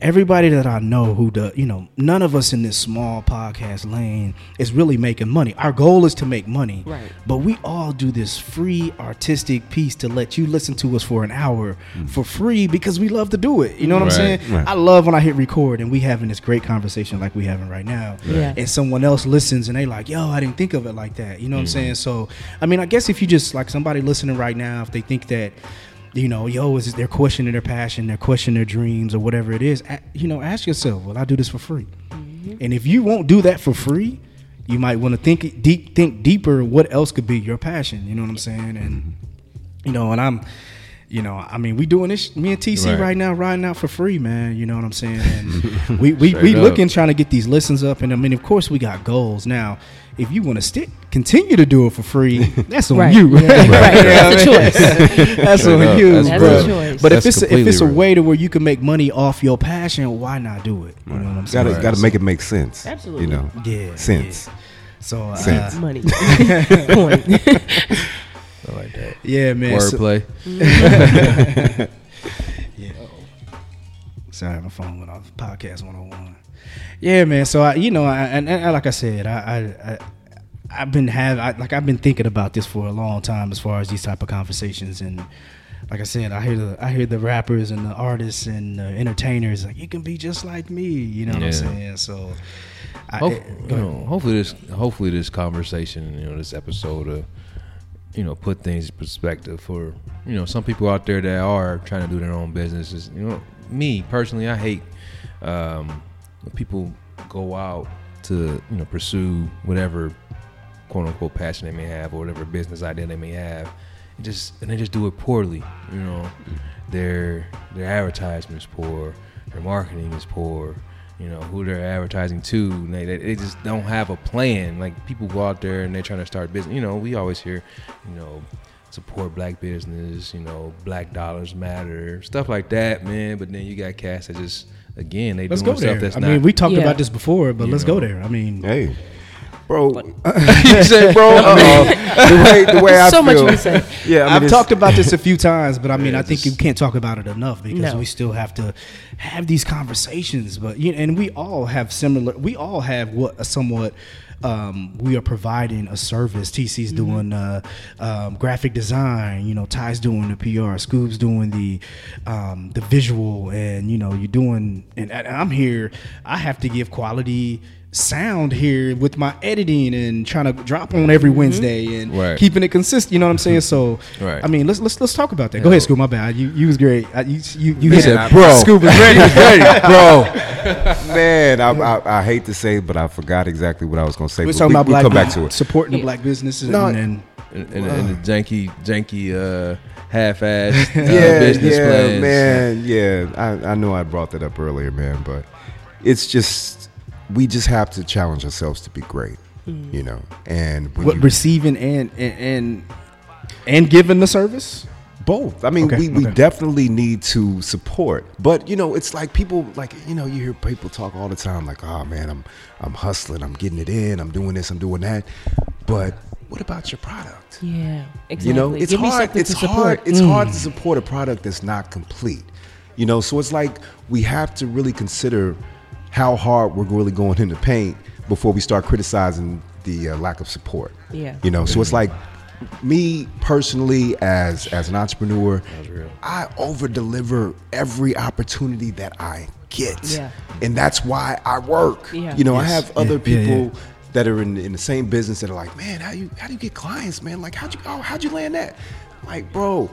everybody that I know who does, you know, none of us in this small podcast lane is really making money. Our goal is to make money, Right. But we all do this free artistic piece to let you listen to us for an hour for free because we love to do it. You know what Right, I'm saying? right. I love when I hit record and we having this great conversation like we having right now Yeah. and someone else listens and they like, yo, I didn't think of it like that. You know what I'm saying? So, I mean, I guess if you just like somebody listening right now, if they think that, you know, yo, is they're questioning their passion, they're questioning their dreams or whatever it is, you know, ask yourself, will I do this for free? Mm-hmm. And if you won't do that for free, you might want to think deep, think deeper. What else could be your passion? You know what I'm saying? And mm-hmm. you know, and I'm, you know, I mean, we doing this. Me and TC Right. right, now, riding out for free, man. You know what I'm saying? And we we, we up. looking trying to get these listens up, and I mean, of course, we got goals now. If you want to stick, continue to do it for free. That's on Right. you. Yeah. Right. That's a choice. That's Straight on up. you, That's bro. a choice. But if it's a, if it's a real. way to where you can make money off your passion, why not do it? You know what I'm saying? Got to got to make it make sense. Absolutely. You know, Yeah, sense. yeah. So uh, Sense. Money. Point. I like that. yeah, man. so- Wordplay. Yeah. Sorry, my phone went off. Podcast 101. Yeah, man. So I, you know, I, and, and like I said, I, I, I I've been have I, like I've been thinking about this for a long time as far as these type of conversations and. Like I said, I hear the I hear the rappers and the artists and the entertainers like you can be just like me, you know what I'm saying? So, I, Hope, eh, you know, hopefully this hopefully this conversation, you know, this episode of you know, put things in perspective for, you know, some people out there that are trying to do their own businesses. You know, me personally, I hate um, when people go out to, you know, pursue whatever quote unquote passion they may have or whatever business idea they may have. And just and they just do it poorly. You know, their their advertisement's poor, their marketing is poor. You know who they're advertising to. They, they they just don't have a plan. Like people go out there and they're trying to start business. You know, we always hear, you know, support black business, you know, black dollars matter, stuff like that, man. But then you got cats that just again they Let's doing go stuff there. that's I not. I mean, we talked Yeah. about this before, but let's know. go there. I mean, Hey, bro. you said, bro, uh-oh. the way the way I so much feel. you say. Yeah, I mean, I've it's- talked about this a few times, but I mean, Yeah, I think you can't talk about it enough because No. we still have to have these conversations. But you and we all have similar. We all have what a somewhat. Um, we are providing a service. TC's doing uh, um, graphic design. You know, Ty's doing the PR. Scoob's doing the um, the visual, and you know, you're doing. And, and I'm here. I have to give quality sound here with my editing and trying to drop on every Wednesday and Right. keeping it consistent. You know what I'm saying? So, Right. I mean, let's let's let's talk about that. Go ahead, Scoop. My bad. You you was great. I, you you you He hit said, it. bro. Scoop was ready. ready, bro. Man, I, I, I hate to say but I forgot exactly what I was going to say. We're but talking we, about we'll black come back to it. supporting the black businesses No, and, and And, and, and the janky, janky, uh, half-assed uh, yeah, business yeah, plans. man, yeah. I, I know I brought that up earlier, man, but it's just we just have to challenge ourselves to be great, you know. And when what you, receiving and and and, and giving the service. both, I mean, Okay, we, we okay. definitely need to support, but you know, it's like people like you know you hear people talk all the time like, oh man, I'm I'm hustling, I'm getting it in, I'm doing this, I'm doing that, but what about your product? Yeah, exactly. You know, it's Give hard. It's hard. It's hard to support a product that's not complete. You know, so it's like we have to really consider how hard we're really going in the paint before we start criticizing the uh, lack of support. Yeah. You know, so it's like me personally as as an entrepreneur, I over deliver every opportunity that I get. Yeah. And that's why I work. Yeah. You know, I have other Yeah, yeah, people yeah. that are in, in the same business that are like, man, how you how do you get clients, man? Like, how'd you oh, how'd you land that? Like, bro,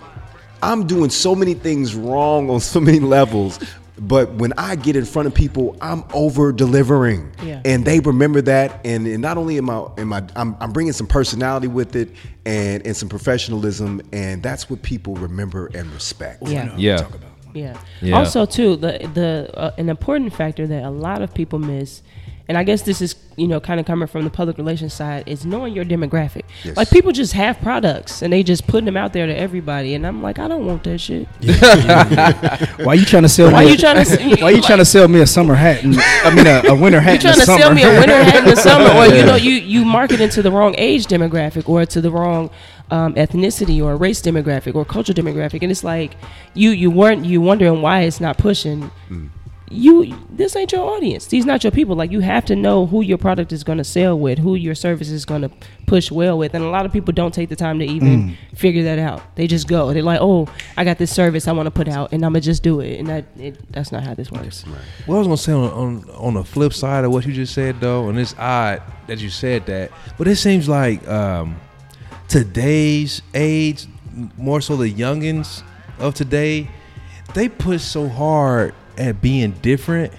I'm doing so many things wrong on so many levels. But when I get in front of people, I'm over delivering, Yeah. and they remember that. And, and not only am I, am I, I'm, I'm bringing some personality with it, and and some professionalism, and that's what people remember and respect. Yeah. Yeah. Yeah. Yeah. Also, too, the the uh, an important factor that a lot of people miss, and I guess this is you know kind of coming from the public relations side, is knowing your demographic. Yes. Like people just have products and they just putting them out there to everybody, and I'm like, I don't want that shit. Why you trying to sell? Why me you a- trying to? Why you trying to sell me a summer hat? And, I mean, a, a winter hat. In the summer. You in trying the to summer. sell me a winter hat in the summer, or you know, you you marketing to the wrong age demographic, or to the wrong um, ethnicity, or race demographic, or culture demographic, and it's like you you weren't you wondering why it's not pushing. You this ain't your audience. These not your people. Like you have to know who your product is going to sell with, who your service is going to push well with, and a lot of people don't take the time to even figure that out. They just go. They're like, oh, I got this service I want to put out, and I'm gonna just do it, and that it, that's not how this works. What I was gonna say on, on on the flip side of what you just said though, and it's odd that you said that, but it seems like um, today's age, more so the youngins of today, they push so hard at being different.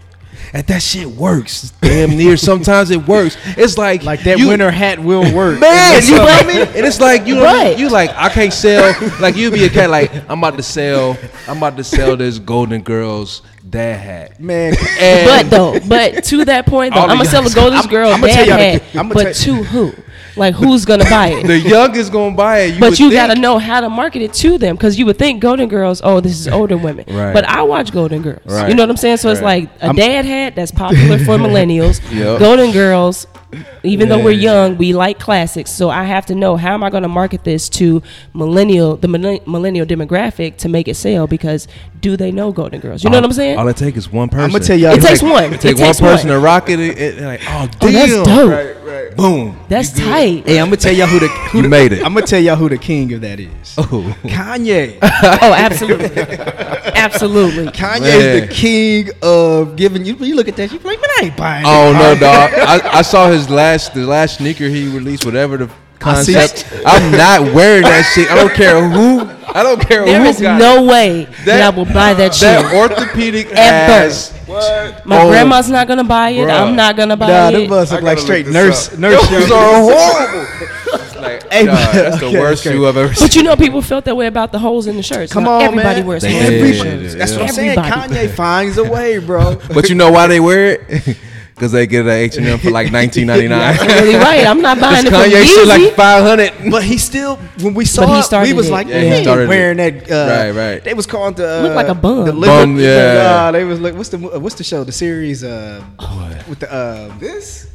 And that shit works damn near. Sometimes it works. It's like Like that you- winter hat will work. Man, you feel me? And it's like you know, Right. you like I can't sell. Like you be a cat. Like I'm about to sell. I'm about to sell this Golden Girls dad hat. man. And But though, but to that point though, I'm gonna sell a Golden I'm- Girl I'ma tell dad hat, I'ma but tell- to who? Like who's gonna buy it? the youngest gonna buy it. You but you think. gotta know how to market it to them because you would think Golden Girls, oh, this is older women. Right. But I watch Golden Girls. Right. You know what I'm saying? So it's Right. like a dad hat that's popular for millennials. Yep. Golden Girls, even though we're young, we like classics. So I have to know how am I going to market this to millennial, the millennial demographic to make it sell because do they know Golden Girls? You know all, what I'm saying? All it takes is one person. I'ma tell y'all- It It takes take- one. It It takes one person one. to rock it. and- and like, oh Oh, that's dope. Right, right. Boom. That's tight. Hey, I'm gonna tell y'all who the who You the- made it. I'm gonna tell y'all who the king of that is. Oh. Kanye. Oh, absolutely, absolutely. Kanye Man. is the king of giving you. You look at that, you be like, man, I ain't buying. It. Oh that. no, dog! I, I saw his last the last sneaker he released, whatever the I see- concept. I'm not wearing that shit. I don't care who. I don't care There who is got no way that, That- I will buy that shit. that orthopedic Ever. ass. My Oh, grandma's not gonna buy it. bruh. I'm not gonna buy Nah, it. them bus I look like gotta straight look this nurse. up. Nurse. Those young- are horrible. like, Hey, dog, that's the okay, worst okay. shoe I've ever seen. But you know, people felt that way about the holes in the shirts. Come Now, on, everybody man. wears They holes. did. Everybody. Yeah, That's what I'm yeah. saying. Everybody. Kanye finds a way, bro. But you know why they wear it? because they get it at H and M for like nineteen ninety nine. really right. I'm not buying it from Kanye shit like five hundred. But he still, when we saw But he it, we was it. like, Yeah, yeah, he he started wearing that. Uh, Right, right. They was called the uh, Looked like a bum. The Bum, the- yeah. uh, they was like, what's the what's the show? The series uh, with the uh, This?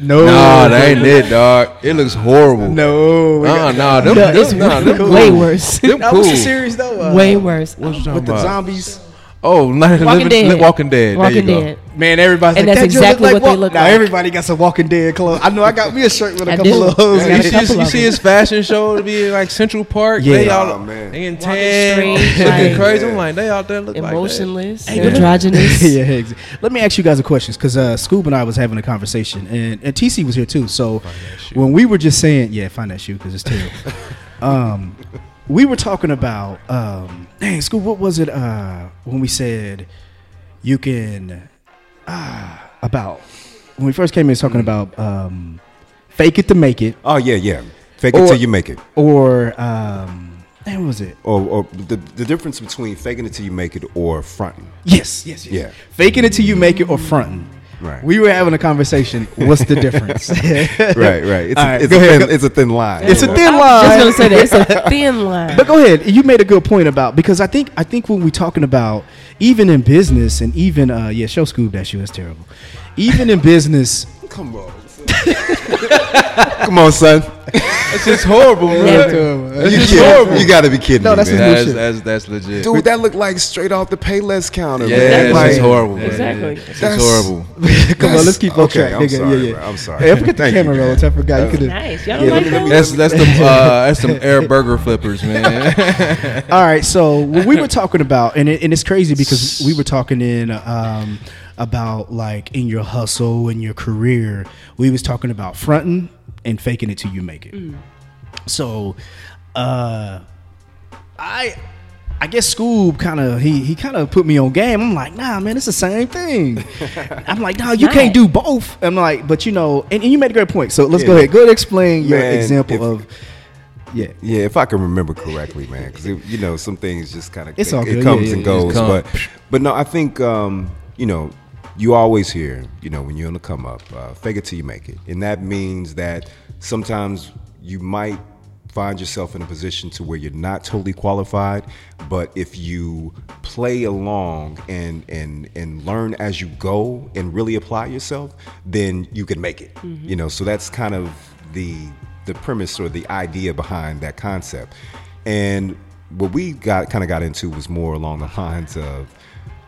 no, Nah, that ain't it, dog. It looks horrible. No, Nah, nah, them, No, them, it's nah, them cool. way worse. Them Nah, cool. what's the series though? Uh, Way worse. What you talking with the zombies. Oh, Night of the Walking Living- Dead. Walking Dead. Walking there you Dead. Man, everybody's And like, that's that exactly look what they look now like. everybody got some Walking Dead clothes. I know I got me a shirt with a I couple do. of hoes. I go. in got You see, couple you see his fashion show to be like Central Park. Yeah. They all Oh, man. they in tan, looking like- crazy. I'm like, they out there look like that. Emotionless, Hey, androgynous. yeah, exa- let me ask you guys a question because uh, Scoob and I was having a conversation, and, and TC was here too. So when we were just saying, yeah, find that shoe because it's terrible. um, we were talking about, um, dang, Scoob, what was it uh, when we said you can ah about when we first came in talking about um, fake it to make it, Oh yeah, yeah. Fake it till you make it. or um, what was it? Or, or the, the difference between faking it till you make it or fronting. Yes, yes, yes. Yeah. Faking it till you make it or fronting. Right. We were having a conversation. What's the difference? right, right. It's, All a, right, it's, go a ahead, thin, go- it's a thin line. It's a you know? thin I line. was just gonna say that it's a thin line. But go ahead. You made a good point about because I think I think when we're talking about even in business and even uh yeah, show Scoob that shoe that's terrible. Even in business, Come on. son. Come on, son. It's just horrible, bro. Never. You, just kid- horrible. you gotta be kidding No, me, that's man. That's, bullshit. that's that's legit. Dude, that looked like straight off the Payless counter. yeah, man. it's Like, just horrible. bro. Exactly. It's just That's- horrible. come on, let's keep on Okay, track, I'm nigga. sorry, yeah, yeah. bro. I'm sorry. Hey, I forgot the Thank camera you, rolls. I forgot. You could. Nice. Y'all Yeah, like let me- those? That's that's them uh, that's them air burger flippers, man. All right, so when we were talking about, and it, and it's crazy because we were talking in um, about like in your hustle and your career, we was talking about fronting and faking it till you make it. So, uh, I. I guess Scoob kind of he he kind of put me on game. I'm like, nah, man, it's the same thing. I'm like, nah, you Right. can't do both. I'm like, but you know, and, and you made a great point. So let's go ahead. Go ahead, and explain your example if- of, yeah, Yeah, if I can remember correctly, man, because you know some things just kind of it, it comes Yeah, and yeah, yeah. goes. Come. But but no, I think um, you know you always hear you know when you're on the come up, uh, fake it till you make it, and that means that sometimes you might find yourself in a position to where you're not totally qualified but if you play along and and and learn as you go and really apply yourself then you can make it you know? So that's kind of the the premise or the idea behind that concept. And what we got kind of got into was more along the lines of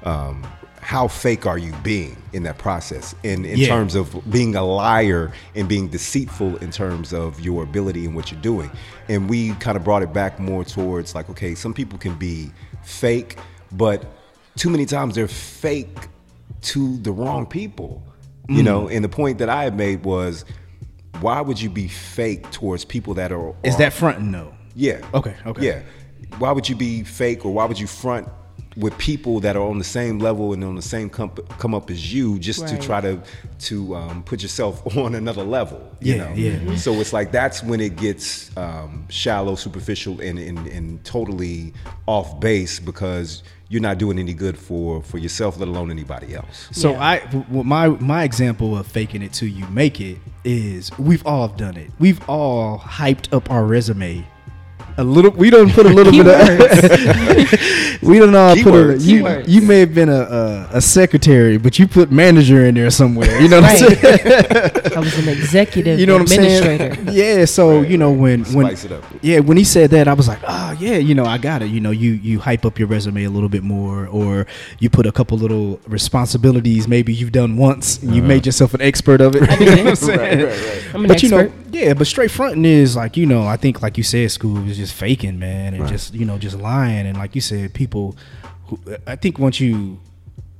um, how fake are you being in that process in, in Yeah. terms of being a liar and being deceitful in terms of your ability and what you're doing and we kind of brought it back more towards like okay some people can be fake but too many times they're fake to the wrong people you mm. know and the point that i had made was why would you be fake towards people that are is are- that fronting though? yeah. Okay, okay. Yeah. Why would you be fake or why would you front with people that are on the same level and on the same come, come up as you just to try to to um, put yourself on another level? You Yeah, know? yeah. So it's like that's when it gets um, shallow, superficial, and, and and totally off base because you're not doing any good for for yourself, let alone anybody else. So Yeah. I, w- w- my my example of faking it till you make it is we've all done it. We've all hyped up our resume. A little, we don't put a little bit of. we don't all uh, put a. You, Keywords. you may have been a, a a secretary, but you put manager in there somewhere. You know what I'm saying? I was an executive You know what I'm administrator. saying? Yeah. So you know when when it up. yeah when he said that I was like oh yeah you know I got it you know you you hype up your resume a little bit more or you put a couple little responsibilities maybe you've done once and you uh-huh. made yourself an expert of it. I You know did. what I'm saying? I'm an But you know yeah but straight fronting is like you know I think like you said school is just faking man and Right. just you know just lying and like you said people who I think once you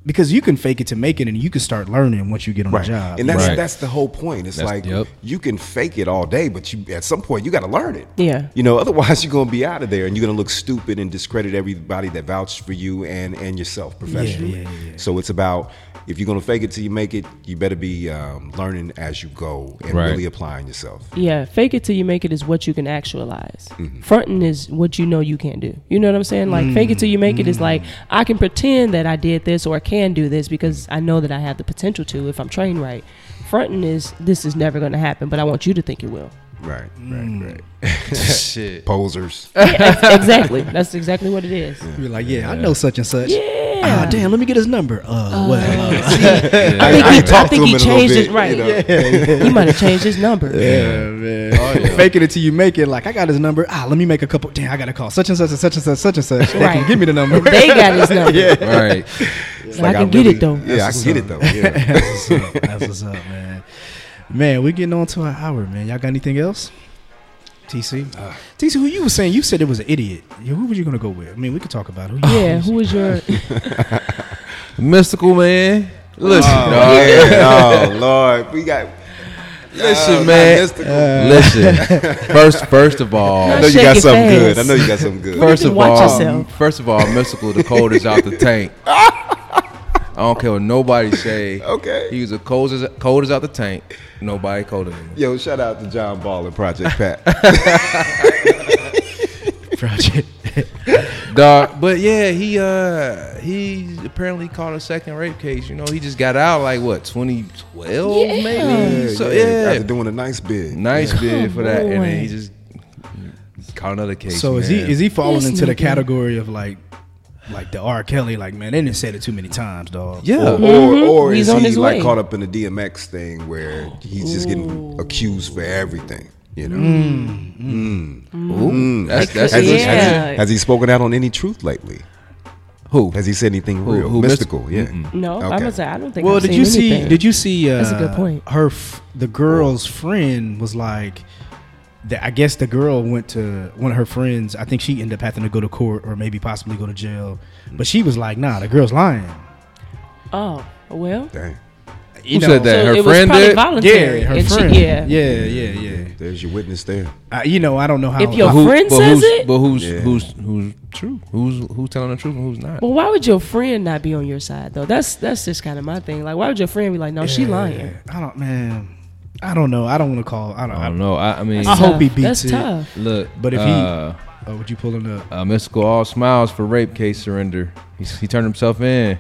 because you can fake it to make it and you can start learning once you get on Right. the job. And that's Right. that's the whole point. It's That's- like yep. you can fake it all day, but you at some point you got to learn it. Yeah. You know, otherwise you're gonna be out of there and you're gonna look stupid and discredit everybody that vouched for you and and yourself professionally. yeah, yeah, yeah. So it's about if you're gonna fake it till you make it, you better be um, learning as you go and Right. really applying yourself. Yeah, fake it till you make it is what you can actualize. Mm-hmm. Fronting is what you know you can't do. You know what I'm saying? Like fake it till you make it is like I can pretend that I did this or I can do this because I know that I have the potential to if I'm trained right. Fronting is this is never going to happen, but I want you to think it will. Right, Mm. right, right. Shit. Posers. Yeah, exactly. That's exactly what it is. You're like, yeah, I know such and such. Yeah. Ah, damn, let me get his number. Uh, well, uh, I think I he, ain't I think to he him in changed his right. you know? he might have changed his number. yeah, man. Faking it till you make it. Like, I got his number. Ah, let me make a couple. Damn, I got to call such and such and such and such, such and such. They can Right. give me the number. They got his number. yeah. Right. It's I can get it, though. Yeah, I can get it though. Yeah. That's what's up. That's what's up, man. Man, we getting on to an hour, man. Y'all got anything else? TC? Uh. TC, who you were saying? You said it was an idiot. Yeah, Who were you gonna go with? I mean, we could talk about who. You Yeah, who was your Mystikal man. Listen, Oh, dog. yeah. oh Lord, we got. Listen, Oh, man. Mystikal. Uh, Listen. First, first of all, I know you got shake something your good. I know you got something good. First of all, yourself. first of all, Mystikal, the cold is out the tank. I don't care what nobody say. Okay. He was a cold as cold as out the tank. Nobody colder than him. Yo, shout out to John Ball and Project Pat. project? Dog, but yeah, he uh he apparently caught a second rape case. You know, he just got out like what 2012 Yeah. maybe. So yeah, After doing a nice bid. nice bid for that, and then he just caught another case. so is he is he falling This into the category of like like the R. Kelly? Like, man, they didn't say it too many times, dog. Yeah. Or, or, or is he like way. caught up in the DMX thing where he's just getting accused for everything? You know, Ooh, that's that's has, he, Yeah. has, he, has he spoken out on any truth lately? who Has he said anything Who- real, who Mystikal? Myst- Yeah. Mm-mm. No, I'm Okay. gonna say I don't think. Well, I've did seen you see? anything. Did you see? Uh, That's a good uh, point. Her, f- the girl's friend was like, that I guess the girl went to one of her friends. I think she ended up having to go to court or maybe possibly go to jail. But she was like, "Nah, the girl's lying." Oh well. Dang. You Who said that? So her it friend was did? voluntary. Yeah, her and she- friend. yeah. yeah, yeah, yeah. There's your witness there. Uh, you know, I don't know how. If your who- friend but says who's, it? but who's Yeah. who's who's true? Who's who's telling the truth and who's not? Well, why would your friend not be on your side though? That's that's just kind of my thing. Like, why would your friend be like, no, she lying? I don't, man. I don't know. I don't want to call. I don't. I I don't know. I, I mean, I hope he beats That's it. tough. look. But if he- uh, Oh, would you pull him up? uh, Mystikal all smiles for rape case surrender. He, he turned himself in.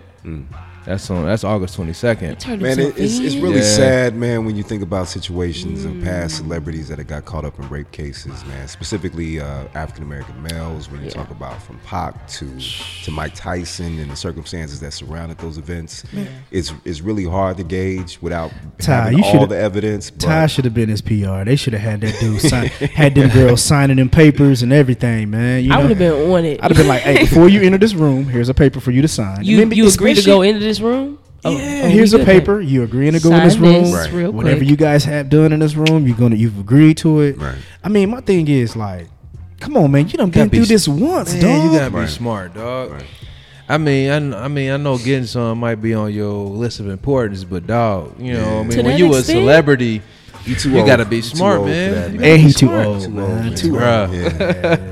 That's on. That's August twenty second. Man, it, it's, it's really Yeah. sad, man, when you think about situations of past celebrities that have got caught up in rape cases, man. Specifically, uh, African American males. When you Yeah. talk about from Pac to to Mike Tyson and the circumstances that surrounded those events, it's it's really hard to gauge without Ty, having you all the evidence. Ty should have been his PR. They should have had that dude sign, had them girls signing them papers and everything, man. You I would have been on it. I'd have been like, hey, before you enter this room, here's a paper for you to sign. you Remember, you agree to go into this room? Oh, oh Yeah, oh, here's a good then. paper. You agreeing to go in this room. this Right. real Whatever quick. you guys have done in this room, you're gonna you've agreed to it. Right. I mean, my thing is like, come on, man, you done gotta been be through s- this once, Man, dog. you gotta be Right. smart, dog. Right. I mean, I, I mean, I know getting some might be on your list of importance, but dog, you know, Yeah. I mean, To when that you a celebrity, you too You old. gotta be smart, man. that, You and he too Smart. old, Too man. old, man. Too old. Bruh. Yeah, yeah.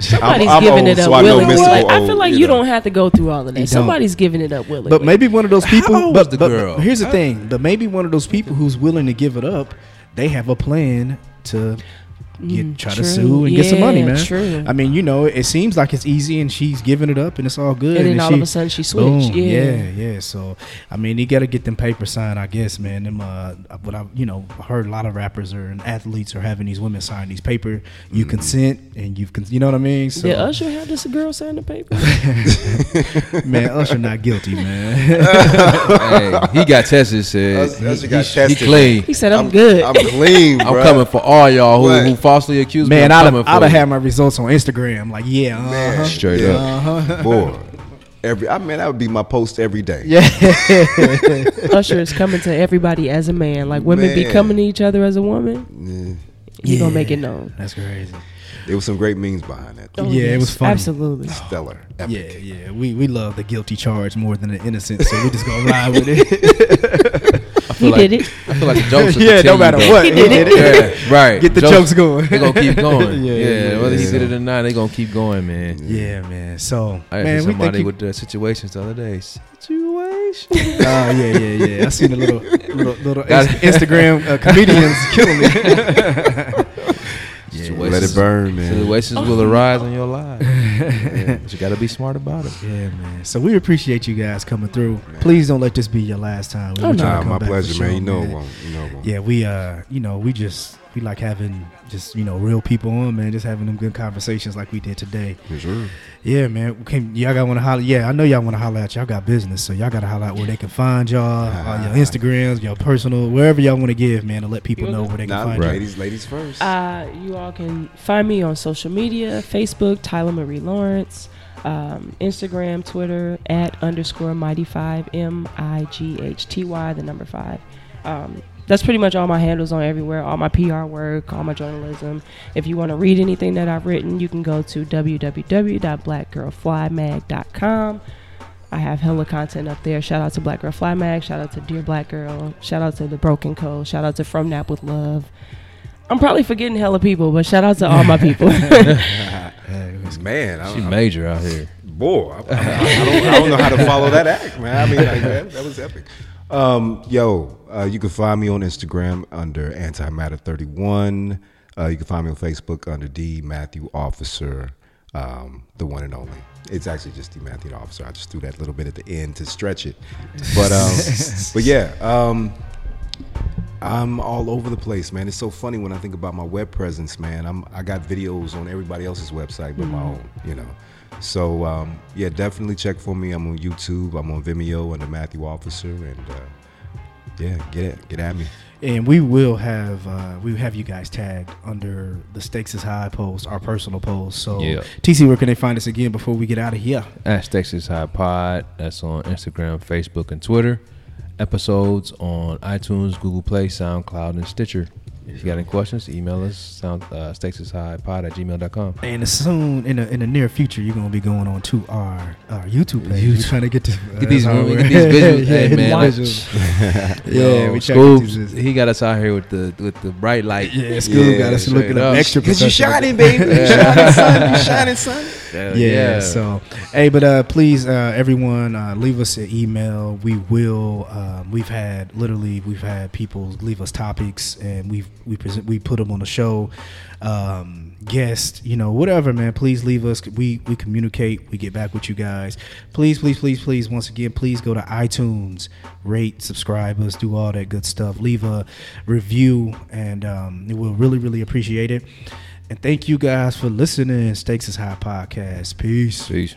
Somebody's I'm giving old, it up so I know willingly. Mystikal Like, I feel old, like you you know. don't have to go through all of You that. Somebody's giving it up willingly. But maybe one of those people. old but, the but girl? here's the thing. But maybe one of those people who's willing to give it up, they have a plan to get, Mm, try to sue and get some money, man. true. I mean, you know, it seems like it's easy, and she's giving it up, and it's all good. and then all she, of a sudden she Boom. Yeah. Yeah. yeah, So I mean, you got to get them paper signed, I guess, man. Them, uh, what I, you know, heard a lot of rappers or and athletes are having these women sign these paper. You consent, and you've, con- you know what I mean. So, Did Usher have this girl sign the paper? man, Usher not guilty, man. hey, he got tested. Said Usher he, got he- tested. he clean. He said, "I'm, good." I'm clean, I'm coming for all y'all who, What? who falsely accused man, me. I'd I'm have, coming for I'd have had my results on Instagram. Like, yeah, Man, uh-huh. Straight yeah. up. Boy, every I mean that would be my post every day. yeah. Usher is coming to everybody as a man. Like women be coming to each other as a woman. You gonna make it known. That's crazy. There was some great memes behind that. Oh, Yeah, it was funny. Absolutely. Stellar. Yeah, yeah. We we love the guilty charge more than the innocent, so we just gonna ride with it. I feel He like, did it. I feel like the jokes. will yeah, no matter though. what, He did it. Yeah, right. Get the jokes going. They gonna keep going. Yeah, yeah, yeah, whether he yeah. did it or not, they gonna keep going, man. Yeah, man. So, I had man, we somebody with the situations the other day. Unleashed. Oh yeah, yeah, yeah. I seen a little, little, little Instagram uh, comedians killing me. Let it burn, man. Situations will arise in your life. Yeah, but you got to be smart about it. Yeah, man. So we appreciate you guys coming through. Please don't let this be your last time. We Oh, want you no. Nah, my pleasure, sure, man. You know it won't. You know it won't. Yeah, we uh, you know, we just we like having just you know real people on, man. Just having them good conversations like we did today. For sure. Yeah, man. Can, y'all got want to holler? Yeah, I know y'all want to holler at y'all got business, so y'all got to holler out where they can find y'all, uh, your Instagrams, your personal, wherever y'all want to give, man, to let people know where they can Nah, find you. ladies, ladies first. Uh, you all can find me on social media Facebook, Tyler Marie Lawrence, um, Instagram, Twitter, at underscore mighty five, M I G H T Y, the number five. Um, that's pretty much all my handles on everywhere, all my PR work, all my journalism. If you want to read anything that I've written, you can go to www.blackgirlflymag.com. I have hella content up there. Shout out to Black Girl Fly Mag. Shout out to Dear Black Girl. Shout out to The Broken Code. Shout out to From Nap with Love. I'm probably forgetting hella people, but shout out to all my people. man, I, She major out here. boy, I, I, I don't, I don't know how to follow that act, man. I mean, like, man, that was epic. Um, yo, uh, you can find me on Instagram under Antimatter31. Uh, you can find me on Facebook under D Matthew Officer, um, the one and only. It's actually just D Matthew Officer. I just threw that little bit at the end to stretch it, but um, but yeah. Um, I'm all over the place, man. It's so funny when I think about my web presence, man. I'm I got videos on everybody else's website but my own, you know. So um, yeah, definitely check for me. I'm on YouTube. I'm on Vimeo under Matthew Officer, and uh, yeah, get it, get at me. And we will have uh, we have you guys tagged under the stakes is high post, our personal post. So Yeah. TC, where can they find us again before we get out of here? At Stakes is High Pod. That's on Instagram, Facebook, and Twitter. Episodes on iTunes, Google Play, SoundCloud, and Stitcher. If you got any questions, email us, sound, uh, Pod at gmail.com. And soon in the in the near future, you're gonna be going on to our our YouTube page. We're trying to get to uh, Get these, how get these visuals. hey, Yeah, man. Watch. visuals. Yo, we Scoobs, he got us out here with the with the bright light. Yeah, Scoob got us looking up up. extra Cause you shining, baby. You shining, son. You shining, son. Yeah, yeah, so hey but uh please uh everyone uh leave us an email. We will um we've had literally we've had people leave us topics and we've we present we put them on the show. Um guest you know whatever man please leave us. We we communicate. We get back with you guys. Please please please please once again please go to itunes. Rate subscribe us do all that good stuff. Leave a review and um we'll really really appreciate it and thank you guys for listening. Stakes is High Podcast. Peace. Peace.